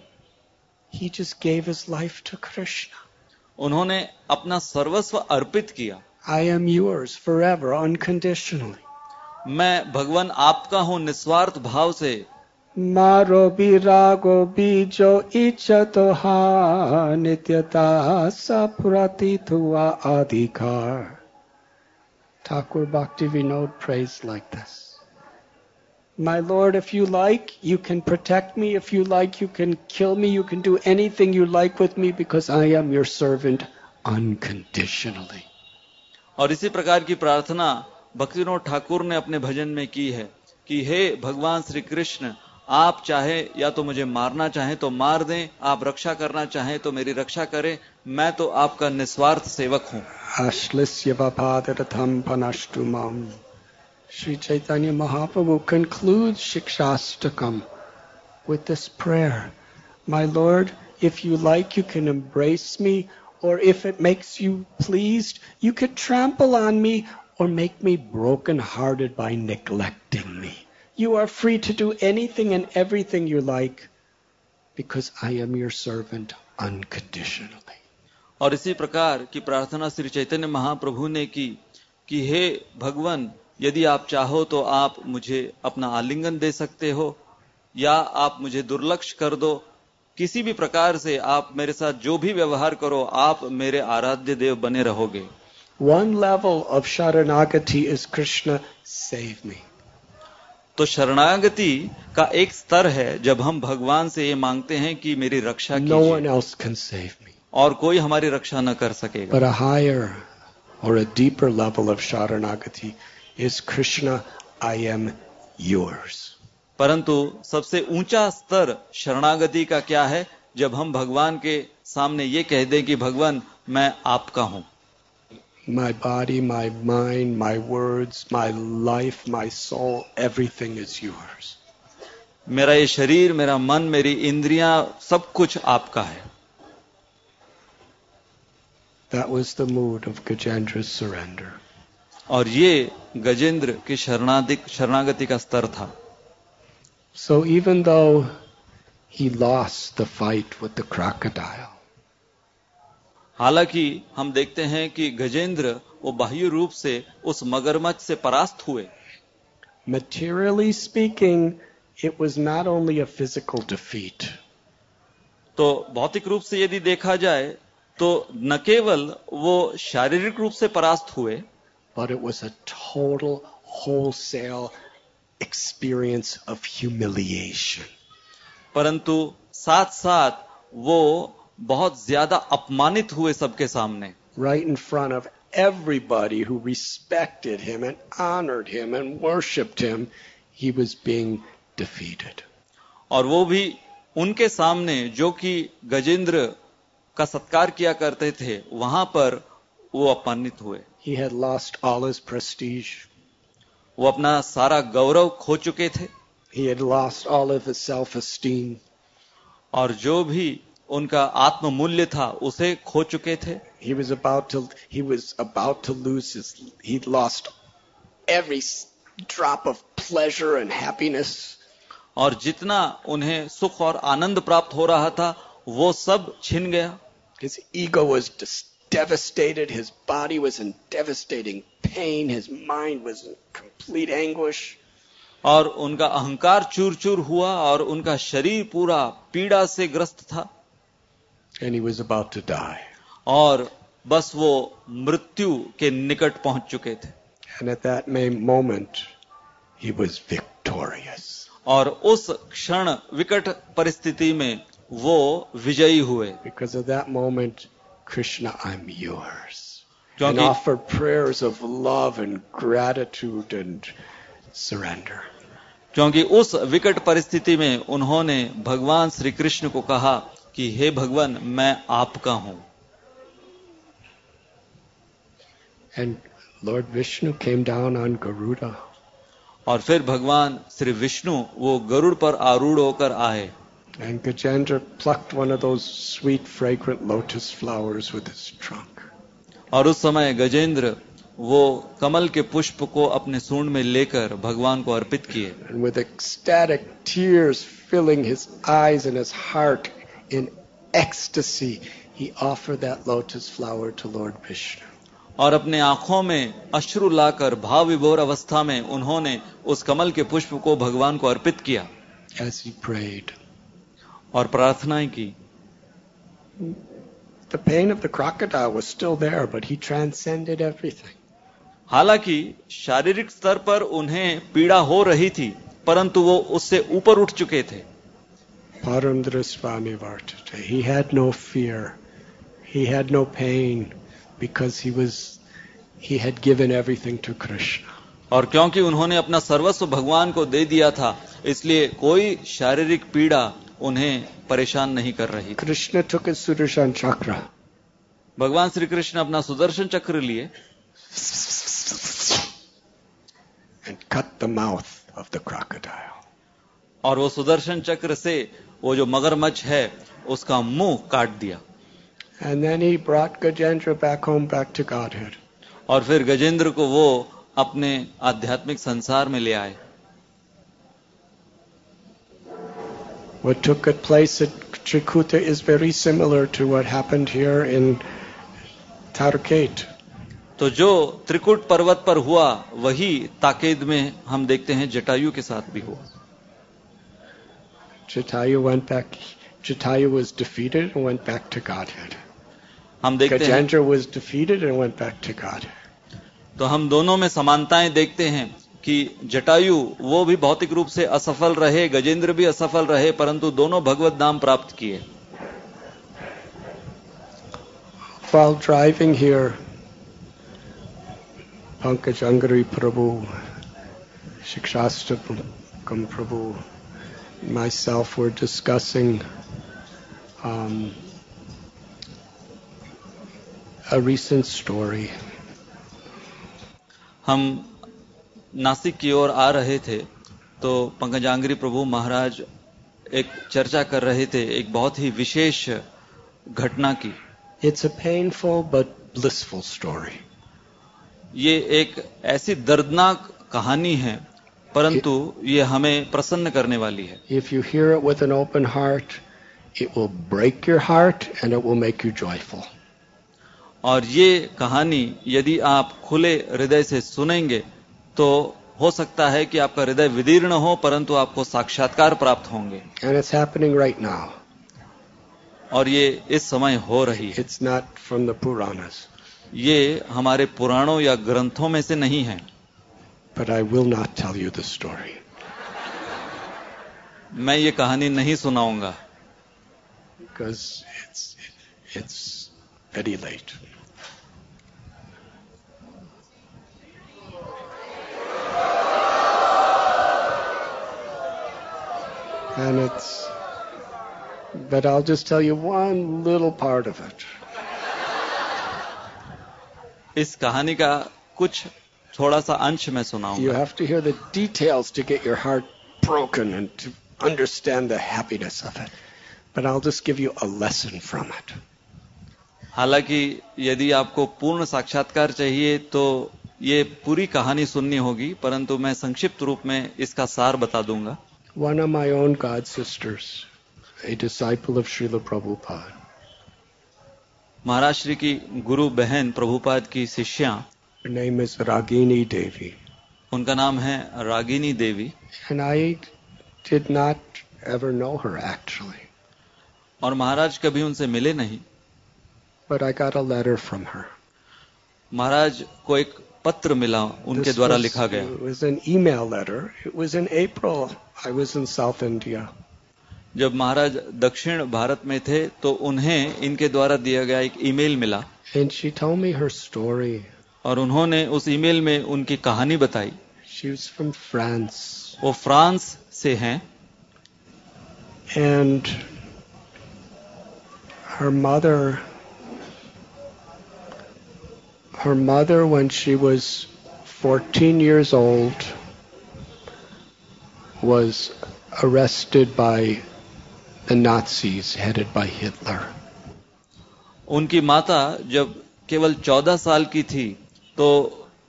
He just gave his life to Krishna. उन्होंने अपना सर्वस्व अर्पित किया I am yours forever, unconditionally. मैं भगवान आपका हूं निस्वार्थ भाव से मारो विरागो बीजो इच्छतो हा नित्यता सप्रतीत हुआ अधिकार Thakur Bhakti Vinod prays like this. My Lord, if you like, you can protect me. If you like, you can kill me. You can do anything you like with me because I am your servant unconditionally. और इसी प्रकार की प्रार्थना भक्तिनोद ठाकुर ने अपने भजन में की है कि हे भगवान श्री कृष्ण आप चाहे या तो मुझे मारना चाहे तो मार दें, आप रक्षा करना चाहे तो मेरी रक्षा करें, मैं तो आपका निस्वार्थ सेवक हूँ। Shri Chaitanya Mahaprabhu conclude Shikshashtakam with this prayer my lord if you like you can embrace me और if it makes you pleased you can trample on me और make me broken hearted by neglecting me You are free to do anything and everything you like because I am your servant unconditionally. और इसी प्रकार की प्रार्थना श्री चैतन्य महाप्रभु ने की कि हे भगवान यदि आप चाहो तो आप मुझे अपना आलिंगन दे सकते हो या आप मुझे दुर्लक्ष्य कर दो किसी भी प्रकार से आप मेरे साथ जो भी व्यवहार करो आप मेरे आराध्य देव बने रहोगे One level of Sharanagati is Krishna, save me. तो शरणागति का एक स्तर है जब हम भगवान से ये मांगते हैं कि मेरी रक्षा No one else can save me. और कोई हमारी रक्षा न कर सकेगा But a higher or a deeper level of Sharanagati is Krishna, I am yours. परंतु सबसे ऊँचा स्तर शरणागति का क्या है जब हम भगवान के सामने ये कह दें कि भगवान मैं आपका हूँ My body, my mind, my words, my life, my soul, everything is yours. मेरा ये शरीर मेरा मन मेरी इंद्रियां सब कुछ आपका है That was the mood of Gajendra's surrender. और ये गजेंद्र की शरणाधिक शरणागति का स्तर था So even though he lost the fight with the crocodile, हालाँकि हम देखते हैं कि गजेंद्र वो बाह्य रूप से उस मगरमच्छ से परास्त हुए। Materially speaking it was not only a physical defeat तो भौतिक रूप से यदि देखा जाए तो न केवल वो शारीरिक रूप से परास्त हुए but it was a total wholesale experience of humiliation परंतु साथ साथ वो बहुत ज़्यादा अपमानित हुए सबके सामने। Right in front of everybody who respected him and honoured him and worshipped him he was being defeated और वो भी उनके सामने जो कि गजेंद्र का सत्कार किया करते थे वहाँ पर वो अपमानित हुए। He had lost all his prestige वो अपना सारा गौरव खो चुके थे। He had lost all of his self esteem और जो भी उनका आत्म मूल्य था उसे खो चुके थे He was about to he was about to lose his he'd lost every drop of pleasure and happiness. और जितना उन्हें सुख और आनंद प्राप्त हो रहा था वो सब छिन गया His ego was devastated. His body was in devastating pain. His mind was in complete anguish. और उनका अहंकार चूर चूर हुआ और उनका शरीर पूरा पीड़ा से ग्रस्त था And he was about to die. और बस वो मृत्यु के निकट पहुंच चुके थे And at that ma- moment, he was victorious. और उस क्षण विकट परिस्थिति में वो विजयी हुए Because of that moment, Krishna, I'm yours. And क्योंकि offered prayers of love and gratitude and surrender. क्योंकि उस विकट परिस्थिति में उन्होंने भगवान श्री कृष्ण को कहा कि हे भगवान मैं आपका हूँ। And lord Vishnu came down on Garuda और फिर भगवान श्री विष्णु वो गरुड़ पर आरूढ़ होकर आए। And Gajendra plucked one of those sweet fragrant lotus flowers with his trunk और उस समय गजेंद्र वो कमल के पुष्प को अपने सूंड में लेकर भगवान को अर्पित किए। With ecstatic tears filling his eyes and his heart in ecstasy, he offered that lotus flower to Lord Vishnu. और अपने आँखों में अश्रु लाकर भाव विभोर अवस्था में उन्होंने उस कमल के पुष्प को भगवान को अर्पित किया as he prayed. और प्रार्थनाएँ की The pain of the crocodile was still there, but he transcended everything. हालाँकि शारीरिक स्तर पर उन्हें पीड़ा हो रही थी परंतु वो उससे ऊपर उठ चुके थे Paramdra Swami Vartate. He had no fear. He had no pain because he was he had given everything to Krishna. और क्योंकि उन्होंने अपना सर्वस्व भगवान को दे दिया था इसलिए कोई शारीरिक पीड़ा उन्हें परेशान नहीं कर रही थी Krishna took his Sudarshan chakra भगवान श्री कृष्ण अपना सुदर्शन चक्र लिए and cut the mouth of the crocodile. और वो सुदर्शन चक्र से वो जो मगरमच्छ है उसका मुँह काट दिया And then he brought Gajendra back home back to Godhead. और फिर गजेंद्र को वो अपने आध्यात्मिक संसार में ले आए What took place at Trikuta is very similar to what happened here in Tarkate. तो जो त्रिकुट पर्वत पर हुआ वही ताकेद में हम देखते हैं जटायु के साथ भी हुआ Jatayu went back. Jatayu was defeated and went back to Godhead. हम देखते Gajendra हैं was defeated and went back to Godhead. तो हम दोनों में समानताएँ देखते हैं कि जटायु वो भी भौतिक रूप से असफल रहे गजेंद्र भी असफल रहे परंतु दोनों भगवत नाम प्राप्त किए While driving here, Pankaj Angari Prabhu, Shikshastakam Prabhu, myself were discussing um, a recent story. हम नासिक की ओर आ रहे थे तो पंकजांगरी प्रभु महाराज एक चर्चा कर रहे थे एक बहुत ही विशेष घटना की it's a painful but blissful story. ये एक ऐसी दर्दनाक कहानी है परंतु ये हमें प्रसन्न करने वाली है। If you hear with an open heart it will break your heart and it will make you joyful और ये कहानी यदि आप खुले हृदय से सुनेंगे तो हो सकता है कि आपका हृदय विदीर्ण हो परंतु आपको साक्षात्कार प्राप्त होंगे। एंड और ये इस समय हो रही है। It's not from the Puranas ये हमारे पुराणों या ग्रंथों में से नहीं है। But I will not tell you the story. मैं ये कहानी नहीं सुनाऊंगा because it's it's very late. And it's but I'll just tell you one little part of it. इस कहानी का कुछ थोड़ा सा अंश मैं सुनाऊँगा have to hear the details to get your heart broken and to understand the happiness of it. But I'll just give you a lesson from it. हालाँकि यदि आपको पूर्ण साक्षात्कार चाहिए तो ये पूरी कहानी सुननी होगी परंतु मैं संक्षिप्त रूप में इसका सार बता दूँगा One of my own god sisters, a disciple of Srila Prabhupada, महाराज श्री की गुरु बहन प्रभुपाद की शिष्या her name is Ragini Devi. उनका नाम है रागिनी देवी And I did not ever know her actually, और महाराज कभी उनसे मिले नहीं but I got a letter from her. महाराज को एक पत्र मिला उनके This द्वारा was- लिखा गया It was an email letter. It was in April. I was in South India. जब महाराज दक्षिण भारत में थे तो उन्हें इनके द्वारा दिया गया एक ईमेल मिला And she told me her story. और उन्होंने उस ईमेल में उनकी कहानी बताई। फ्रॉम फ्रांस वो फ्रांस से हैं। And her mother her mother when she was fourteen years old was arrested by the Nazis headed by Hitler उनकी माता जब केवल 14 साल की थी तो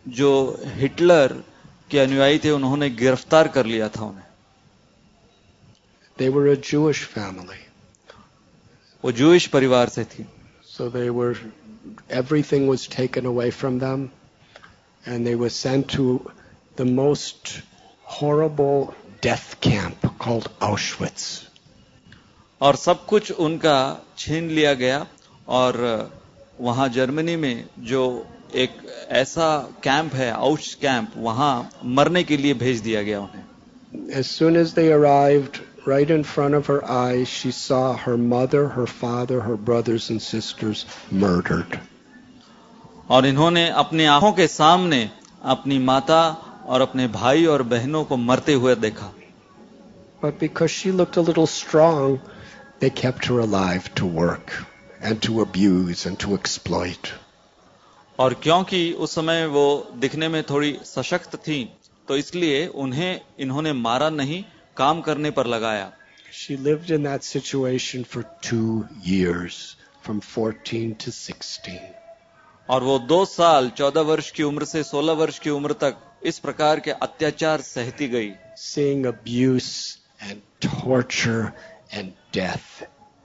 जो हिटलर के अनुयायी थे उन्होंने गिरफ़्तार कर लिया था उन्हें They were a Jewish family. वो जूइश परिवार से थी So they were, everything was taken away from them, and they were sent to the most horrible death camp called Auschwitz. और सब कुछ उनका छीन लिया गया और वहाँ जर्मनी में जो एक ऐसा कैंप है आउश कैंप वहाँ मरने के लिए भेज दिया गया उन्हें As soon as they arrived, right in front of her eyes, she saw her mother, her father, her brothers and sisters murdered. और इन्होंने अपनी आँखों के सामने अपनी माता और अपने भाई और बहनों को मरते हुए देखा But because she looked a little strong, they kept her alive to work and to abuse and to exploit. और क्योंकि उस समय वो दिखने में थोड़ी सशक्त थी तो इसलिए उन्हें इन्होंने मारा नहीं काम करने पर लगाया She lived in that situation for two years, from 14 to 16. और वो दो साल चौदह वर्ष की उम्र से सोलह वर्ष की उम्र तक इस प्रकार के अत्याचार सहती गई Seeing abuse and torture and death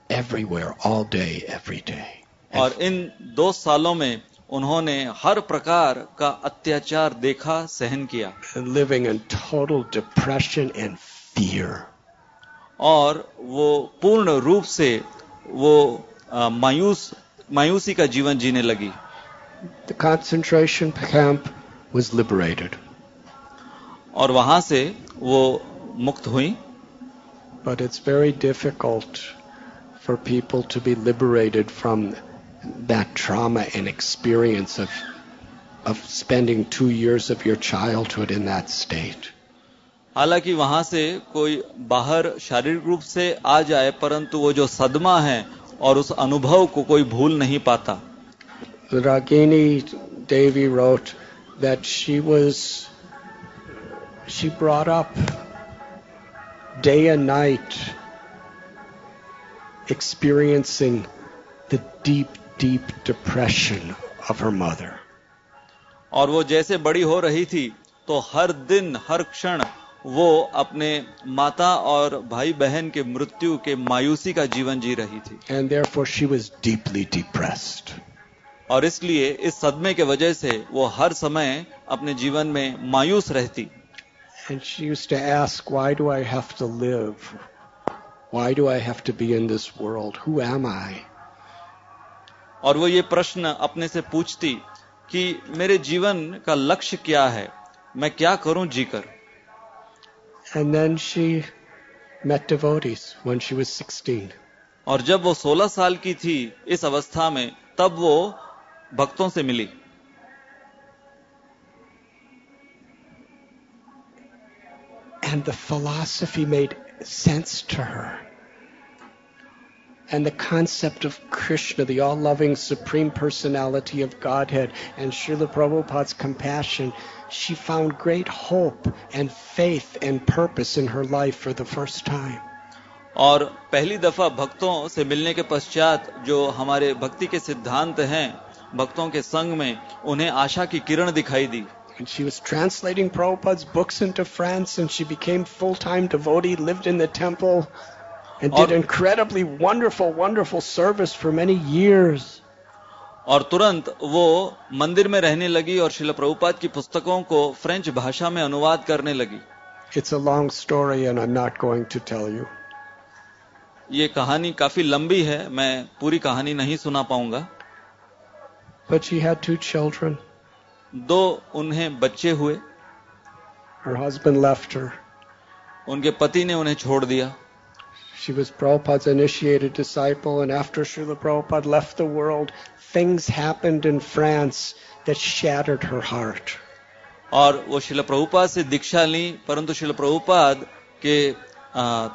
everywhere, all day, every day. और इन दो सालों में उन्होंने हर प्रकार का अत्याचार देखा सहन किया। Living in total depression and fear और वो पूर्ण रूप से वो मायूस मायूसी का जीवन जीने लगी। The concentration camp was liberated और वहाँ से वो मुक्त हुई। But it's very difficult for people to be liberated from that trauma and experience of of spending two years of your childhood in that state. हालांकि वहां से कोई बाहर शारीरिक रूप से आ जाए परंतु वो जो सदमा है और उस अनुभव को कोई भूल नहीं पाता Ragini Devi wrote that she was she brought up day and night experiencing the deep deep depression of her mother और वो जैसे बड़ी हो रही थी तो हर दिन हर क्षण वो अपने माता और भाई बहन के मृत्यु के मायूसी का जीवन जी रही थी and therefore she was deeply depressed और इसलिए इस सदमे के वजह से वो हर समय अपने जीवन में मायूस रहती and she used to ask why do i have to live why do i have to be in this world who am i और वो ये प्रश्न अपने से पूछती कि मेरे जीवन का लक्ष्य क्या है? मैं क्या करूँ जीकर? And then she met devotees when she was 16 और जब वो 16 साल की थी इस अवस्था में तब वो भक्तों से मिली। And the philosophy made sense to her. And the concept of Krishna, the all loving Supreme Personality of Godhead, and Srila Prabhupada's compassion, she found great hope and faith and purpose in her life for the first time. और पहली दफा भक्तों से मिलने के पश्चात जो हमारे भक्ति के सिद्धांत हैं भक्तों के संग में उन्हें आशा की किरण दिखाई दी And she was translating Prabhupada's books into France and she became full-time devotee, lived in the temple, and did incredibly wonderful, wonderful service for many years. और तुरंत वो मंदिर में रहने लगी और शिल प्रभुपाद की पुस्तकों को फ्रेंच भाषा में अनुवाद करने लगी। It's a long story and I am not going to tell you ये कहानी काफ़ी लंबी है मैं पूरी कहानी नहीं सुना पाऊँगा। But she had two children दो उन्हें बच्चे हुए। हर हस्बैंड लेफ़्ट हर उनके पति ने उन्हें छोड़ दिया। She was Prabhupada's initiated disciple, and after Srila Prabhupada left the world, things happened in France that shattered her heart. और वो शिल प्रभुपाद से दीक्षा ली परंतु शिल प्रभुपाद के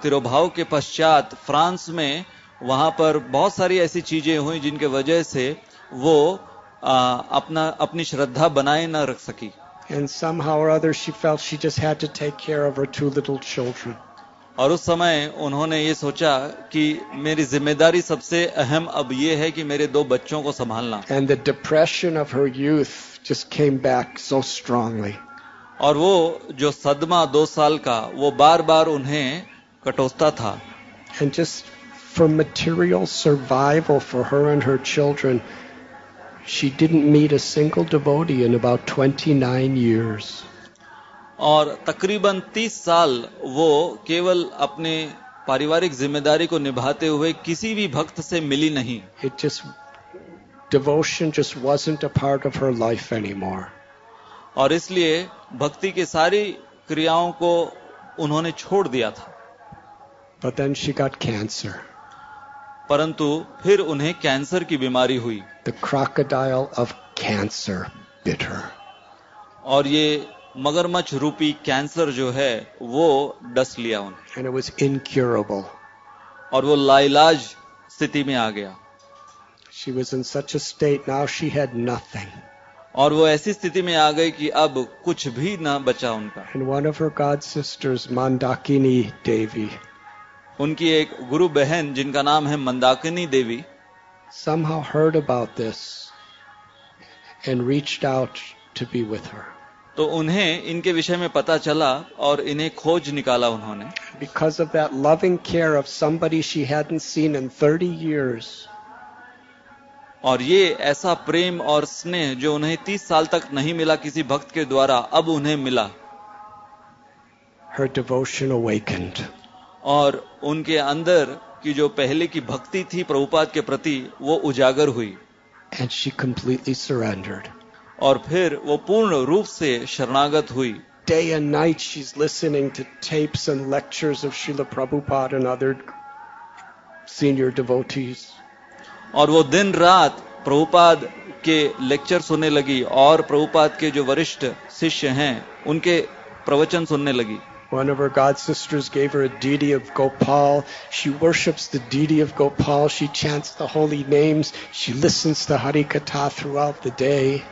तिरोभाव के पश्चात फ्रांस में वहाँ पर बहुत सारी ऐसी चीज़ें हुई जिनके वजह से वो आ, अपना अपनी श्रद्धा बनाए न रख सकी And somehow or other, she felt she just had to take care of her two little children. और उस समय उन्होंने ये सोचा कि मेरी ज़िम्मेदारी सबसे अहम अब ये है कि मेरे दो बच्चों को संभालना। And the depression of her youth just came back so strongly और वो जो सदमा दो साल का वो बार बार उन्हें कटोसता था। And just for material survival for her and her children She didn't meet a single devotee in about 29 years. और तकरीबन 30 साल वो केवल अपने पारिवारिक ज़िम्मेदारी को निभाते हुए किसी भी भक्त से मिली नहीं It just, devotion just wasn't a part of her life anymore. और इसलिए भक्ति की सारी क्रियाओं को उन्होंने छोड़ दिया था But then she got cancer. परंतु फिर उन्हें कैंसर की बीमारी हुई The crocodile of cancer bit her. और ये मगरमच्छ रूपी कैंसर जो है वो डस लिया उन्हें और वो लाइलाज स्थिति में आ गया She was in such a state, now she had nothing. और वो ऐसी स्थिति में आ गई कि अब कुछ भी ना बचा उनका And one of her god sisters, Mandakini Devi, उनकी एक गुरु बहन जिनका नाम है मंदाकिनी देवी somehow heard about this and reached out to be with her. तो उन्हें इनके विषय में पता चला और इन्हें खोज निकाला उन्होंने Because of that loving care of somebody she hadn't seen in 30 years, और ये ऐसा प्रेम और स्नेह जो उन्हें तीस साल तक नहीं मिला किसी भक्त के द्वारा अब उन्हें मिला her devotion awakened. और उनके अंदर की जो पहले की भक्ति थी प्रभुपाद के प्रति वो उजागर हुई And she completely surrendered. और फिर वो पूर्ण रूप से शरणागत हुई Day and night she's listening to tapes and lectures of Srila Prabhupada and other senior devotees. और वो दिन रात प्रभुपाद के लेक्चर सुनने लगी और प्रभुपाद के जो वरिष्ठ शिष्य हैं उनके प्रवचन सुनने लगी One of her god sisters gave her a deity of Gopal. She worships the deity of Gopal. She chants the holy names. She listens to Hari Katha throughout the day.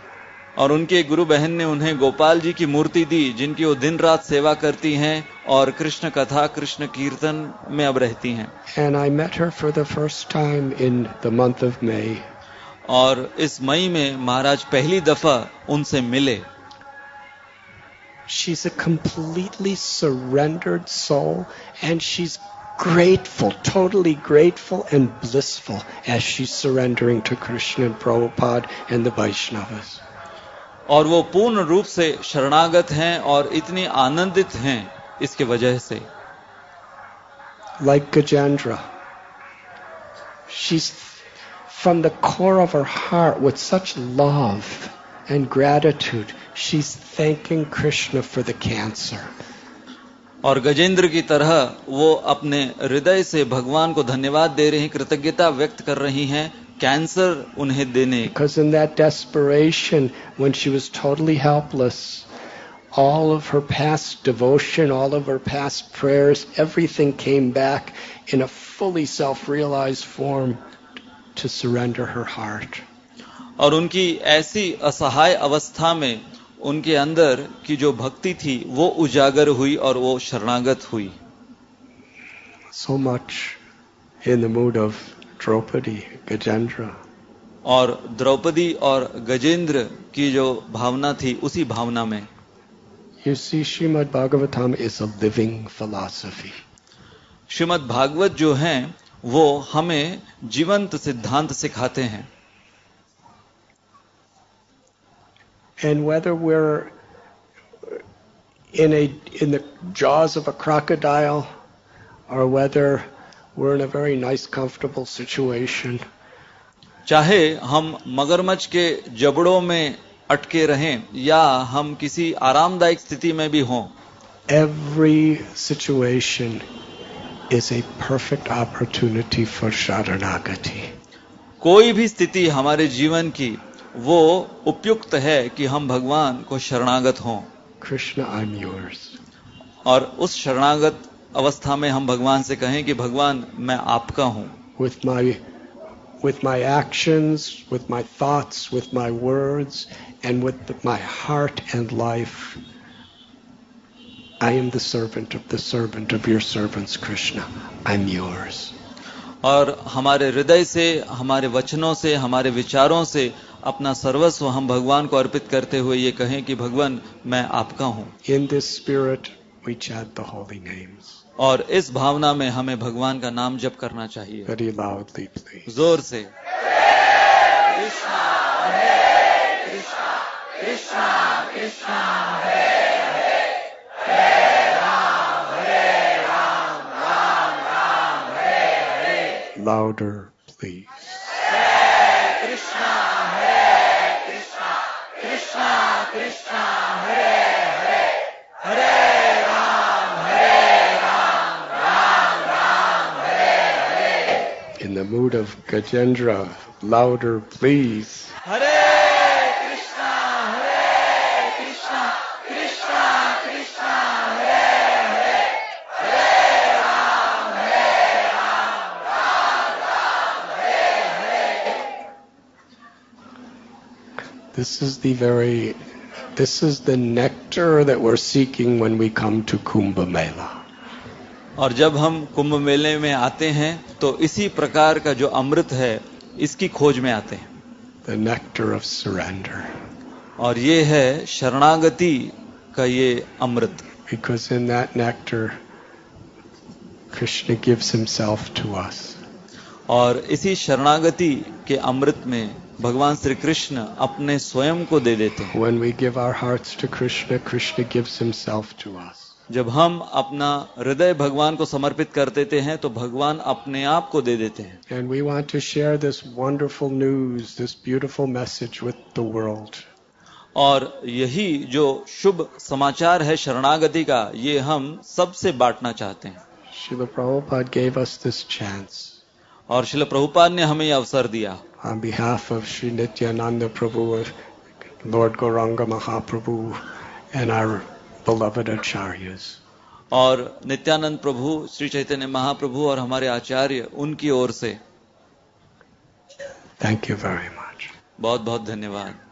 और उनके गुरु बहन ने उन्हें गोपाल जी की मूर्ति दी जिनकी वो दिन रात सेवा करती हैं और कृष्ण कथा कृष्ण कीर्तन में अब रहती हैं। और इस मई में महाराज पहली दफ़ा उनसे मिले। She is a surrendered soul and she is grateful totally grateful and blissful as she's surrendering to krishna and prabhupada and और वो पूर्ण रूप से शरणागत हैं और इतनी आनंदित हैं इसके वजह से। Like she's from the core of her heart with such love and gratitude she's thanking krishna for the cancer. और गजेंद्र की तरह वो अपने हृदय से भगवान को धन्यवाद दे रही कृतज्ञता व्यक्त कर रही हैं कैंसर उन्हें देने Because in that desperation, when she was totally helpless, all of her past devotion, all of her past prayers, everything came back in a fully self realized form to surrender her heart. और उनकी ऐसी असहाय अवस्था में उनके अंदर की जो भक्ति थी वो उजागर हुई और वो शरणागत हुई So much in the mood of Draupadi Gajendra. और द्रौपदी और गजेंद्र की जो भावना थी उसी भावना में। श्रीमद भागवत हम is living philosophy Shrimad Bhagavat जो है वो हमें जीवंत सिद्धांत सिखाते हैं। And whether we're in in the jaws of a crocodile और whether. We're in a very nice comfortable situation, चाहे हम मगरमच्छ के जबड़ों में अटके रहें या हम किसी आरामदायक स्थिति में भी हों every situation is a perfect opportunity for sharanagati. कोई भी स्थिति हमारे जीवन की वो उपयुक्त है कि हम भगवान को शरणागत हों Krishna, I'm yours. और उस शरणागत अवस्था में हम भगवान से कहें कि भगवान मैं आपका हूँ। With my with my action with my thoughts with my words and with my heart and life I am the servant of the servant of your servant Krishna I am yours और हमारे हृदय से हमारे वचनों से हमारे विचारों से अपना सर्वस्व हम भगवान को अर्पित करते हुए ये कहें कि भगवान मैं आपका हूँ। In this spirit We chant the holy names. और इस भावना में हमें भगवान का नाम जप करना चाहिए. ज़ोर से Louder, please. In the mood of Gajendra, louder please. Hare Krishna, Hare Krishna, Krishna Krishna, Hare Hare, Hare Ram, Hare Ram, Ram Ram, Hare Hare. This is the very, this is the nectar that we're seeking when we come to Kumbh Mela. और जब हम कुंभ मेले में आते हैं तो इसी प्रकार का जो अमृत है इसकी खोज में आते हैं The nectar of surrender. और ये है शरणागति का ये अमृत Because in that nectar, Krishna gives himself to us. और इसी शरणागति के अमृत में भगवान श्री कृष्ण अपने स्वयं को दे देते हैं When we give our hearts to Krishna, Krishna gives himself to us. जब हम अपना हृदय भगवान को समर्पित कर देते हैं तो भगवान अपने आप को दे देते हैं। And we want to share this wonderful news this beautiful message with the world और यही जो शुभ समाचार है शरणागति का ये हम सबसे बांटना चाहते हैं। Srila Prabhupada gave us this chance और शिल प्रभुपाद ने हमें अवसर दिया। On behalf of Shri Nityananda Prabhu lord Gauranga Mahaprabhu and our beloved acharyas. और नित्यानंद प्रभु श्री चैतन्य महाप्रभु और हमारे आचार्य उनकी ओर से थैंक यू very much. बहुत बहुत धन्यवाद